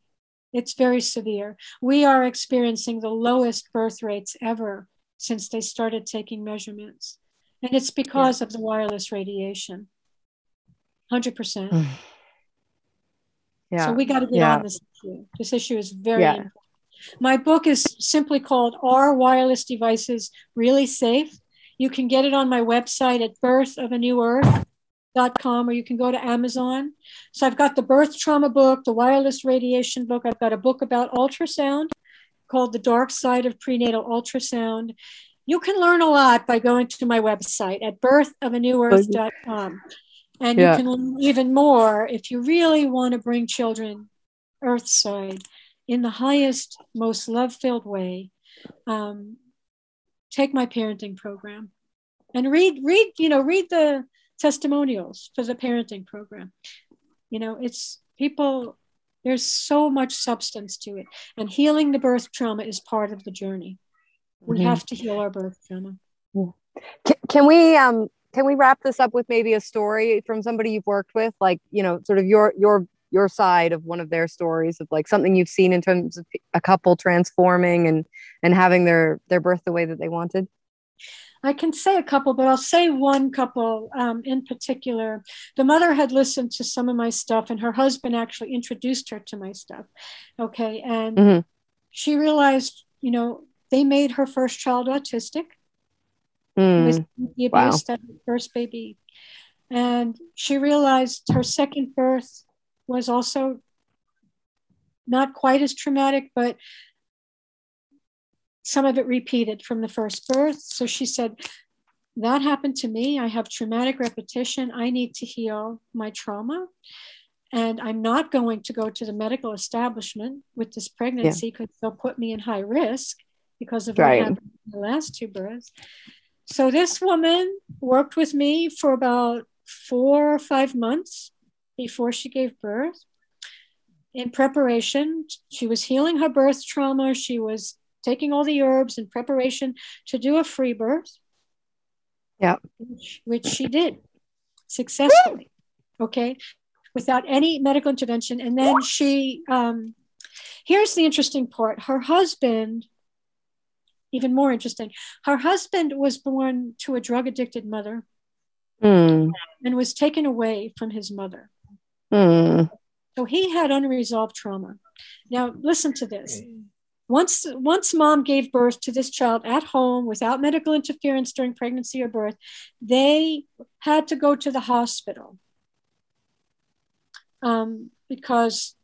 [SPEAKER 1] It's very severe. We are experiencing the lowest birth rates ever since they started taking measurements. And it's because of the wireless radiation. 100%.
[SPEAKER 2] yeah
[SPEAKER 1] So we got to get
[SPEAKER 2] Yeah.
[SPEAKER 1] on this issue. This issue is very
[SPEAKER 2] Yeah.
[SPEAKER 1] important. My book is simply called Are Wireless Devices Really Safe? You can get it on my website at birthofanewearth.com or you can go to Amazon. So I've got the birth trauma book, the wireless radiation book. I've got a book about ultrasound called The Dark Side of Prenatal Ultrasound. You can learn a lot by going to my website at birthofanewearth.com. And
[SPEAKER 2] Yeah.
[SPEAKER 1] you can learn even more if you really want to bring children earthside in the highest, most love filled way. Um, take my parenting program and read, read, you know, read the testimonials for the parenting program. You know, it's people, there's so much substance to it. And healing the birth trauma is part of the journey. We
[SPEAKER 2] Mhm.
[SPEAKER 1] have to heal our birth trauma.
[SPEAKER 2] can, can we um can we wrap this up with maybe a story from somebody you've worked with like you know sort of your your your side of one of their stories of like something you've seen in terms of a couple transforming and and having their their birth the way that they wanted
[SPEAKER 1] I can say a couple, but I'll say one couple um, in particular. The mother had listened to some of my stuff, and her husband actually introduced her to my stuff. Okay. And
[SPEAKER 2] Mhm.
[SPEAKER 1] she realized, you know, they made her first child autistic.
[SPEAKER 2] Mm,
[SPEAKER 1] was the
[SPEAKER 2] wow.
[SPEAKER 1] abuse her first baby. And she realized her second birth was also not quite as traumatic, but some of it repeated from the first birth. So she said, That happened to me. I have traumatic repetition. I need to heal my trauma. And I'm not going to go to the medical establishment with this pregnancy because they'll put me in high risk because of what happened in the last two births. So this woman worked with me for about four or five months before she gave birth. In preparation, she was healing her birth trauma. She was taking all the herbs in preparation to do a free birth.
[SPEAKER 2] Yeah.
[SPEAKER 1] Which, which she did successfully. Okay. Without any medical intervention. And then she, um, here's the interesting part her husband, even more interesting, her husband was born to a drug addicted mother
[SPEAKER 2] mm,
[SPEAKER 1] and was taken away from his mother.
[SPEAKER 2] mm,
[SPEAKER 1] So he had unresolved trauma. Now, listen to this. Once, once mom gave birth to this child at home without medical interference during pregnancy or birth, they had to go to the hospital um, because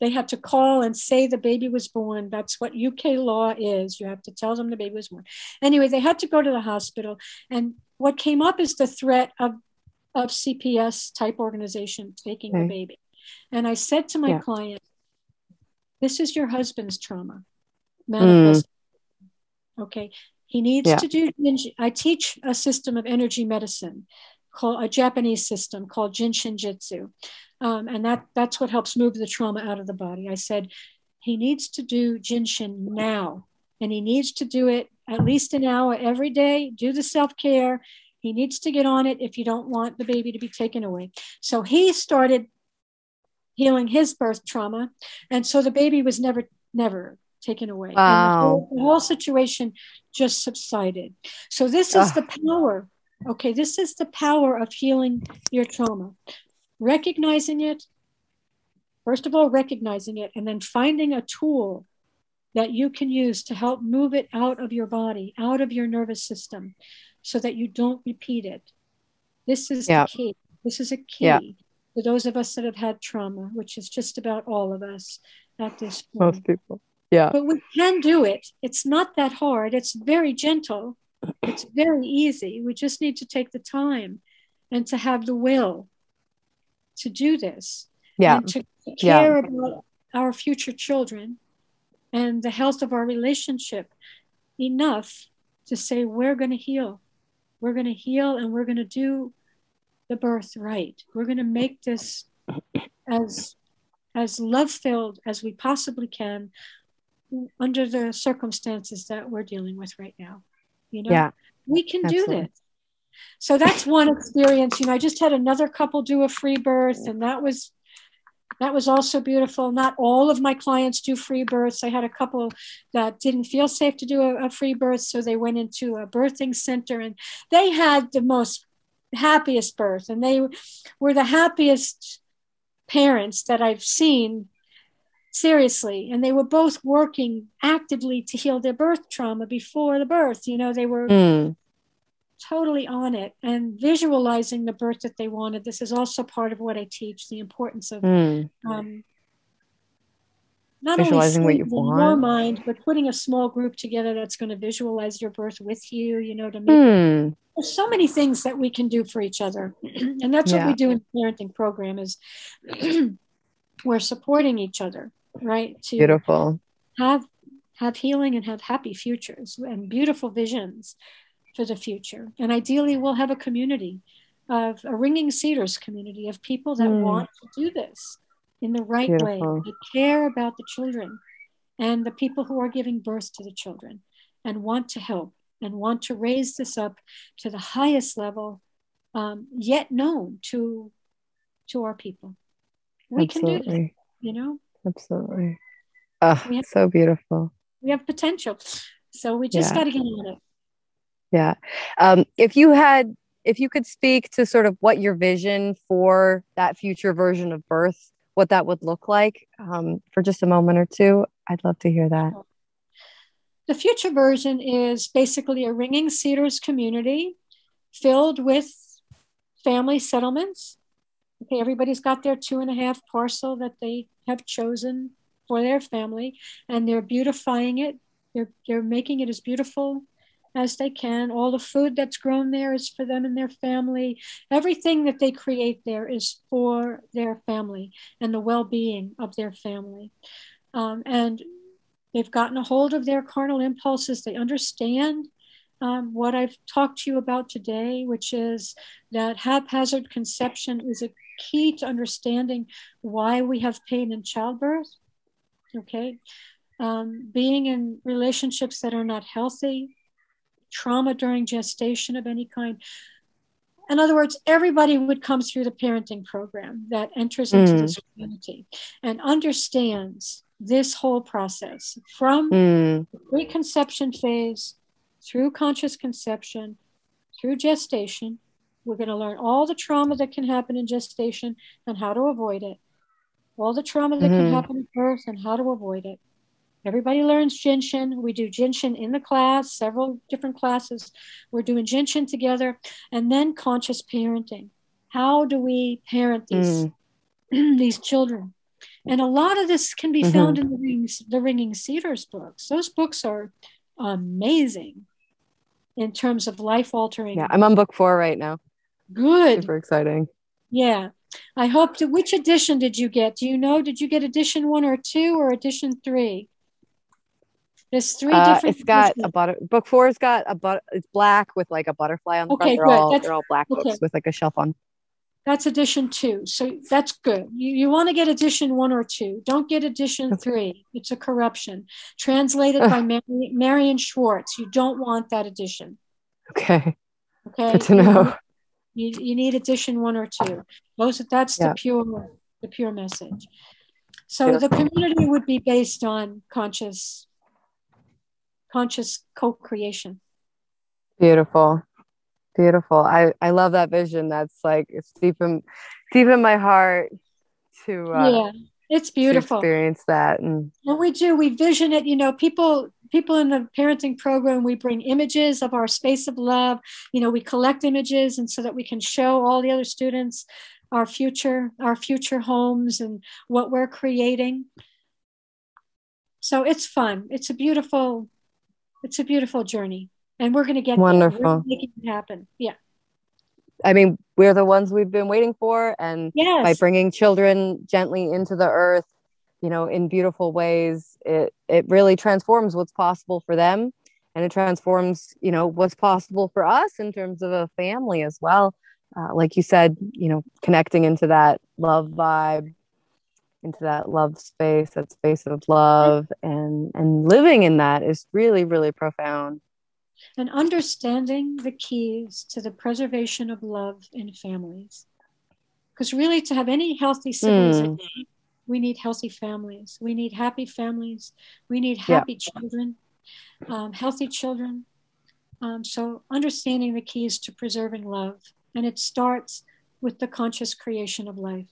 [SPEAKER 1] they had to call and say the baby was born. That's what UK law is. You have to tell them the baby was born. Anyway, they had to go to the hospital. And what came up is the threat of, of CPS type organization taking
[SPEAKER 2] Okay.
[SPEAKER 1] the baby. And I said to my
[SPEAKER 2] Yeah.
[SPEAKER 1] client, this is your husband's trauma manifest. Okay. He needs
[SPEAKER 2] Yeah.
[SPEAKER 1] to do, I teach a system of energy medicine called a Japanese system called Jin Shin Jyutsu. Um, and that, that's what helps move the trauma out of the body. I said, he needs to do Jin Shin now. And he needs to do it at least an hour every day, do the self care. He needs to get on it if you don't want the baby to be taken away. So he started healing his birth trauma. And so the baby was never, never taken away. And the
[SPEAKER 2] Wow.
[SPEAKER 1] whole, the whole situation just subsided. So this is
[SPEAKER 2] Ugh.
[SPEAKER 1] the power. Okay, this is the power of healing your trauma. Recognizing it, first of all, recognizing it, and then finding a tool that you can use to help move it out of your body, out of your nervous system, so that you don't repeat it. This is
[SPEAKER 2] Yeah.
[SPEAKER 1] the key. This is a key
[SPEAKER 2] Yeah.
[SPEAKER 1] for those of us that have had trauma, which is just about all of us at this point.
[SPEAKER 2] most people yeah
[SPEAKER 1] But we can do it. It's not that hard. It's very gentle. It's very easy. We just need to take the time and to have the will to do this
[SPEAKER 2] yeah
[SPEAKER 1] and to
[SPEAKER 2] Yeah.
[SPEAKER 1] care about our future children and the health of our relationship enough to say, we're going to heal. We're going to heal and we're going to do the birth right. We're going to make this as as love filled as we possibly can under the circumstances that we're dealing with right now. You know,
[SPEAKER 2] Yeah,
[SPEAKER 1] we can
[SPEAKER 2] absolutely.
[SPEAKER 1] do this. So that's one experience. You know, I just had another couple do a free birth, and that was that was also beautiful. Not all of my clients do free births. I had a couple that didn't feel safe to do a, a free birth, so they went into a birthing center, and they had the most happiest birth, and they were the happiest parents that I've seen seriously and they were both working actively to heal their birth trauma before the birth you know they were mm. totally on it and visualizing the birth that they wanted this is also part of what i teach the importance of mm. um, not visualizing only what you want your mind but putting a small group together that's going to visualize your birth with you you know to make mm. there's so many things that we can do for each other and that's yeah. what we do in the parenting program is we're supporting each other right?
[SPEAKER 2] To beautiful.
[SPEAKER 1] Have have healing and have happy futures and beautiful visions for the future. And ideally, we'll have a community of a ringing cedars community of people that mm. want to do this in the right beautiful. way, that care about the children and the people who are giving birth to the children and want to help and want to raise this up to the highest level um, yet known to to our people. We Absolutely. can do this, you know.
[SPEAKER 2] Absolutely. Oh, have, so beautiful.
[SPEAKER 1] We have potential. So we just yeah. got to get on it.
[SPEAKER 2] Yeah. Um, if you had, if you could speak to sort of what your vision for that future version of birth, what that would look like um, for just a moment or two, I'd love to hear that.
[SPEAKER 1] The future version is basically a ringing cedars community filled with family settlements. Okay, everybody's got their two and a half parcel that they have chosen for their family and they're beautifying it. They're, they're making it as beautiful as they can. All the food that's grown there is for them and their family. Everything that they create there is for their family and the well-being of their family. Um, and they've gotten a hold of their carnal impulses. They understand um, what I've talked to you about today, which is that haphazard conception is a key to understanding why we have pain in childbirth. Okay. Um, being in relationships that are not healthy, trauma during gestation of any kind. In other words, everybody would come through the parenting program that enters into mm. this community and understands this whole process from mm. preconception phase through conscious conception, through gestation, we're going to learn all the trauma that can happen in gestation and how to avoid it. All the trauma that mm-hmm. can happen at birth and how to avoid it. Everybody learns Jin Shin. We do Jin Shin in the class, several different classes. We're doing Jin Shin together. And then conscious parenting. How do we parent these, mm. these children? And a lot of this can be mm-hmm. found in the, Rings, the Ringing Cedars books. Those books are amazing in terms of life altering.
[SPEAKER 2] Yeah, I'm on book four right now.
[SPEAKER 1] Good.
[SPEAKER 2] Super exciting.
[SPEAKER 1] Yeah. I hope to. Which edition did you get? Do you know? Did you get edition one or two or edition three? There's three uh, different.
[SPEAKER 2] It's got editions. a butter. Book four's got a but. It's black with like a butterfly on the okay, front. They're good. all that's, they're all black okay. books with like a shelf on.
[SPEAKER 1] That's edition two. So that's good. You, you want to get edition one or two. Don't get edition three. It's a corruption. Translated by Mary, Marion Schwartz. You don't want that edition.
[SPEAKER 2] Okay. Okay. Good to know.
[SPEAKER 1] You, you need edition one or two. Those that's yeah. the pure the pure message. So the community would be based on conscious conscious co-creation.
[SPEAKER 2] Beautiful. Beautiful. I, I love that vision. That's like it's deep in deep in my heart to uh,
[SPEAKER 1] yeah, it's beautiful.
[SPEAKER 2] experience that and
[SPEAKER 1] and we do. We vision it. You know, people people in the parenting program, we bring images of our space of love. You know, we collect images and so that we can show all the other students our future, our future homes and what we're creating. So it's fun. It's a beautiful, it's a beautiful journey. And we're going to get
[SPEAKER 2] wonderful
[SPEAKER 1] making it happen. Yeah.
[SPEAKER 2] I mean, we're the ones we've been waiting for. And yes. by bringing children gently into the earth, you know in beautiful ways it it really transforms what's possible for them and it transforms you know what's possible for us in terms of a family as well uh, like you said you know connecting into that love vibe into that love space that space of love and and living in that is really really profound
[SPEAKER 1] and understanding the keys to the preservation of love in families. Because really, to have any healthy civilization, mm. We need healthy families. We need happy families. We need happy yeah. children, um, healthy children. Um, so, understanding the keys to preserving love. And it starts with the conscious creation of life.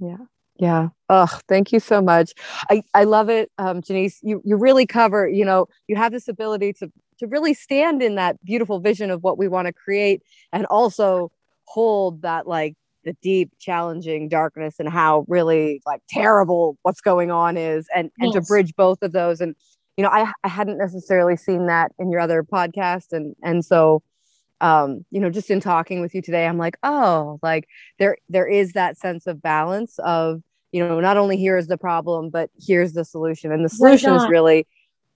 [SPEAKER 2] Yeah. Yeah. Oh, thank you so much. I, I love it. Um, Jeanice, you, you really cover, you know, you have this ability to, to really stand in that beautiful vision of what we want to create and also hold that like the deep challenging darkness and how really like terrible what's going on is and, and to bridge both of those. And, you know, I, I hadn't necessarily seen that in your other podcast. And, and so, um you know just in talking with you today i'm like oh like there there is that sense of balance of you know not only here is the problem but here's the solution and the solution is really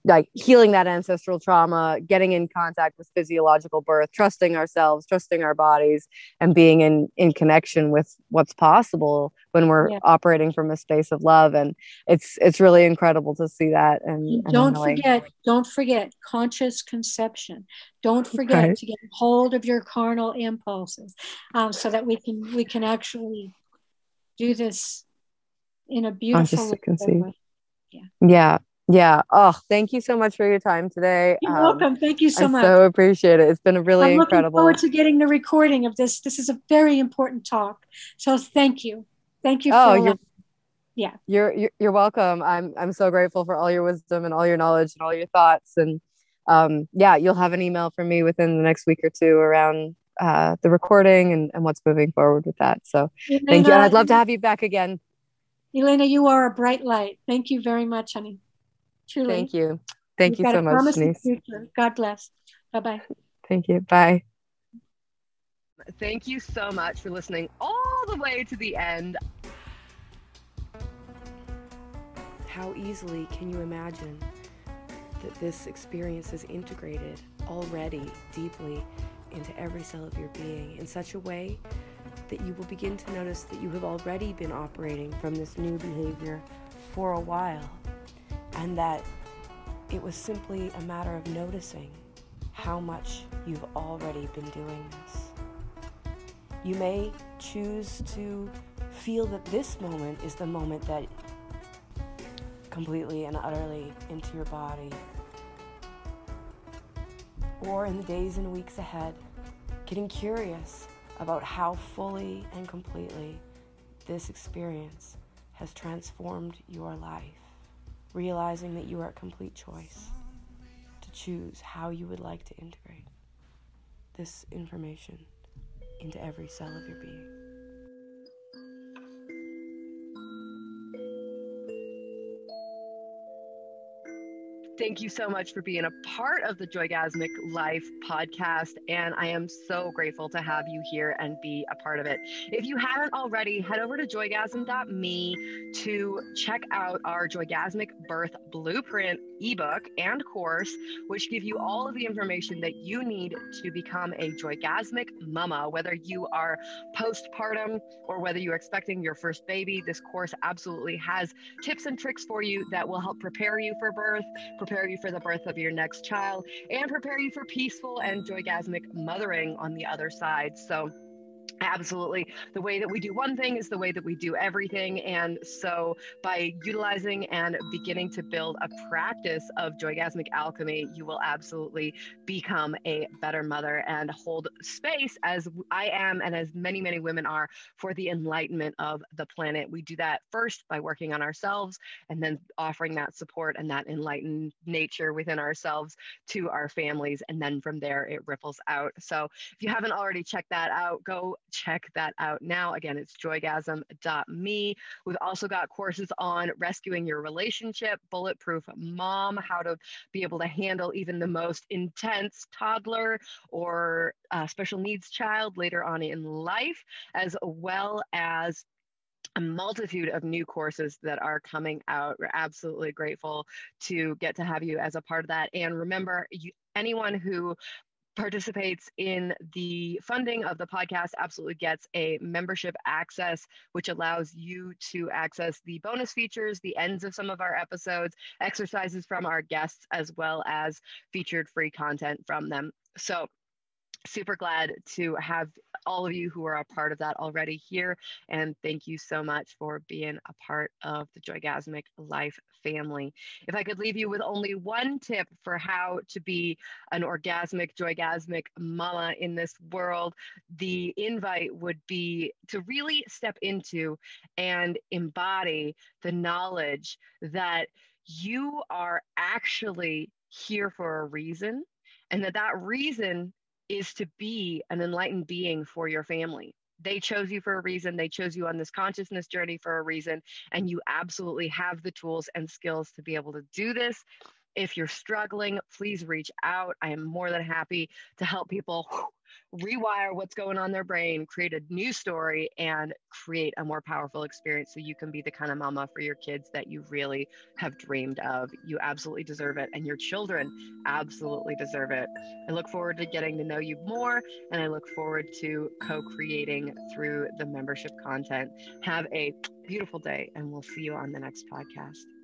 [SPEAKER 2] like healing that ancestral trauma, getting in contact with physiological birth, trusting ourselves, trusting our bodies, and being in in connection with what's possible when we're yeah. operating from a space of love. And it's it's really incredible to see that. And,
[SPEAKER 1] don't forget, don't forget conscious conception. Don't forget right. to get hold of your carnal impulses, um, so that we can we can actually do this in a beautiful way.
[SPEAKER 2] Yeah. Yeah. Yeah. Oh, thank you so much for your time today.
[SPEAKER 1] You're um, welcome. Thank you so much.
[SPEAKER 2] I
[SPEAKER 1] much.
[SPEAKER 2] So appreciate it. It's been a really
[SPEAKER 1] I'm
[SPEAKER 2] incredible.
[SPEAKER 1] looking forward to getting the recording of this. This is a very important talk. So thank you. Thank you.
[SPEAKER 2] Oh, you're,
[SPEAKER 1] yeah.
[SPEAKER 2] You're, you're you're welcome. I'm I'm so grateful for all your wisdom and all your knowledge and all your thoughts. And um, yeah, you'll have an email from me within the next week or two around uh, the recording and, and what's moving forward with that. So Elena, thank you. And I'd love to have you back again.
[SPEAKER 1] Elena, you are a bright light. Thank you very much, honey.
[SPEAKER 2] Truly. Thank you. Thank You've you so much, Jeanice.
[SPEAKER 1] God bless. Bye bye.
[SPEAKER 2] Thank you. Bye.
[SPEAKER 4] Thank you so much for listening all the way to the end. How easily can you imagine that this experience is integrated already deeply into every cell of your being in such a way that you will begin to notice that you have already been operating from this new behavior for a while and that it was simply a matter of noticing how much you've already been doing this. You may choose to feel that this moment is the moment that completely and utterly into your body. Or in the days and weeks ahead, getting curious about how fully and completely this experience has transformed your life realizing that you are a complete choice to choose how you would like to integrate this information into every cell of your being. Thank you so much for being a part of the Joygasmic Life podcast. And I am so grateful to have you here and be a part of it. If you haven't already, head over to joygasm.me to check out our Joygasmic Birth Blueprint ebook and course, which give you all of the information that you need to become a joygasmic mama, whether you are postpartum or whether you're expecting your first baby. This course absolutely has tips and tricks for you that will help prepare you for birth, prepare you for the birth of your next child, and prepare you for peaceful and joygasmic mothering on the other side. So, Absolutely. The way that we do one thing is the way that we do everything. And so, by utilizing and beginning to build a practice of joygasmic alchemy, you will absolutely become a better mother and hold space, as I am and as many, many women are, for the enlightenment of the planet. We do that first by working on ourselves and then offering that support and that enlightened nature within ourselves to our families. And then from there, it ripples out. So, if you haven't already checked that out, go check that out now. Again, it's joygasm.me. We've also got courses on rescuing your relationship, bulletproof mom, how to be able to handle even the most intense toddler or uh, special needs child later on in life, as well as a multitude of new courses that are coming out. We're absolutely grateful to get to have you as a part of that. And remember, you, anyone who
[SPEAKER 2] participates in the funding of the podcast absolutely gets a membership access, which allows you to access the bonus features, the ends of some of our episodes, exercises from our guests, as well as featured free content from them. So super glad to have all of you who are a part of that already here. And thank you so much for being a part of the Joygasmic Life family. If I could leave you with only one tip for how to be an orgasmic, joygasmic mama in this world, the invite would be to really step into and embody the knowledge that you are actually here for a reason and that that reason is to be an enlightened being for your family. They chose you for a reason. They chose you on this consciousness journey for a reason. And you absolutely have the tools and skills to be able to do this. If you're struggling, please reach out. I am more than happy to help people rewire what's going on their brain, create a new story, and create a more powerful experience so you can be the kind of mama for your kids that you really have dreamed of. You absolutely deserve it, and your children absolutely deserve it. I look forward to getting to know you more, and I look forward to co creating through the membership content. Have a beautiful day, and we'll see you on the next podcast.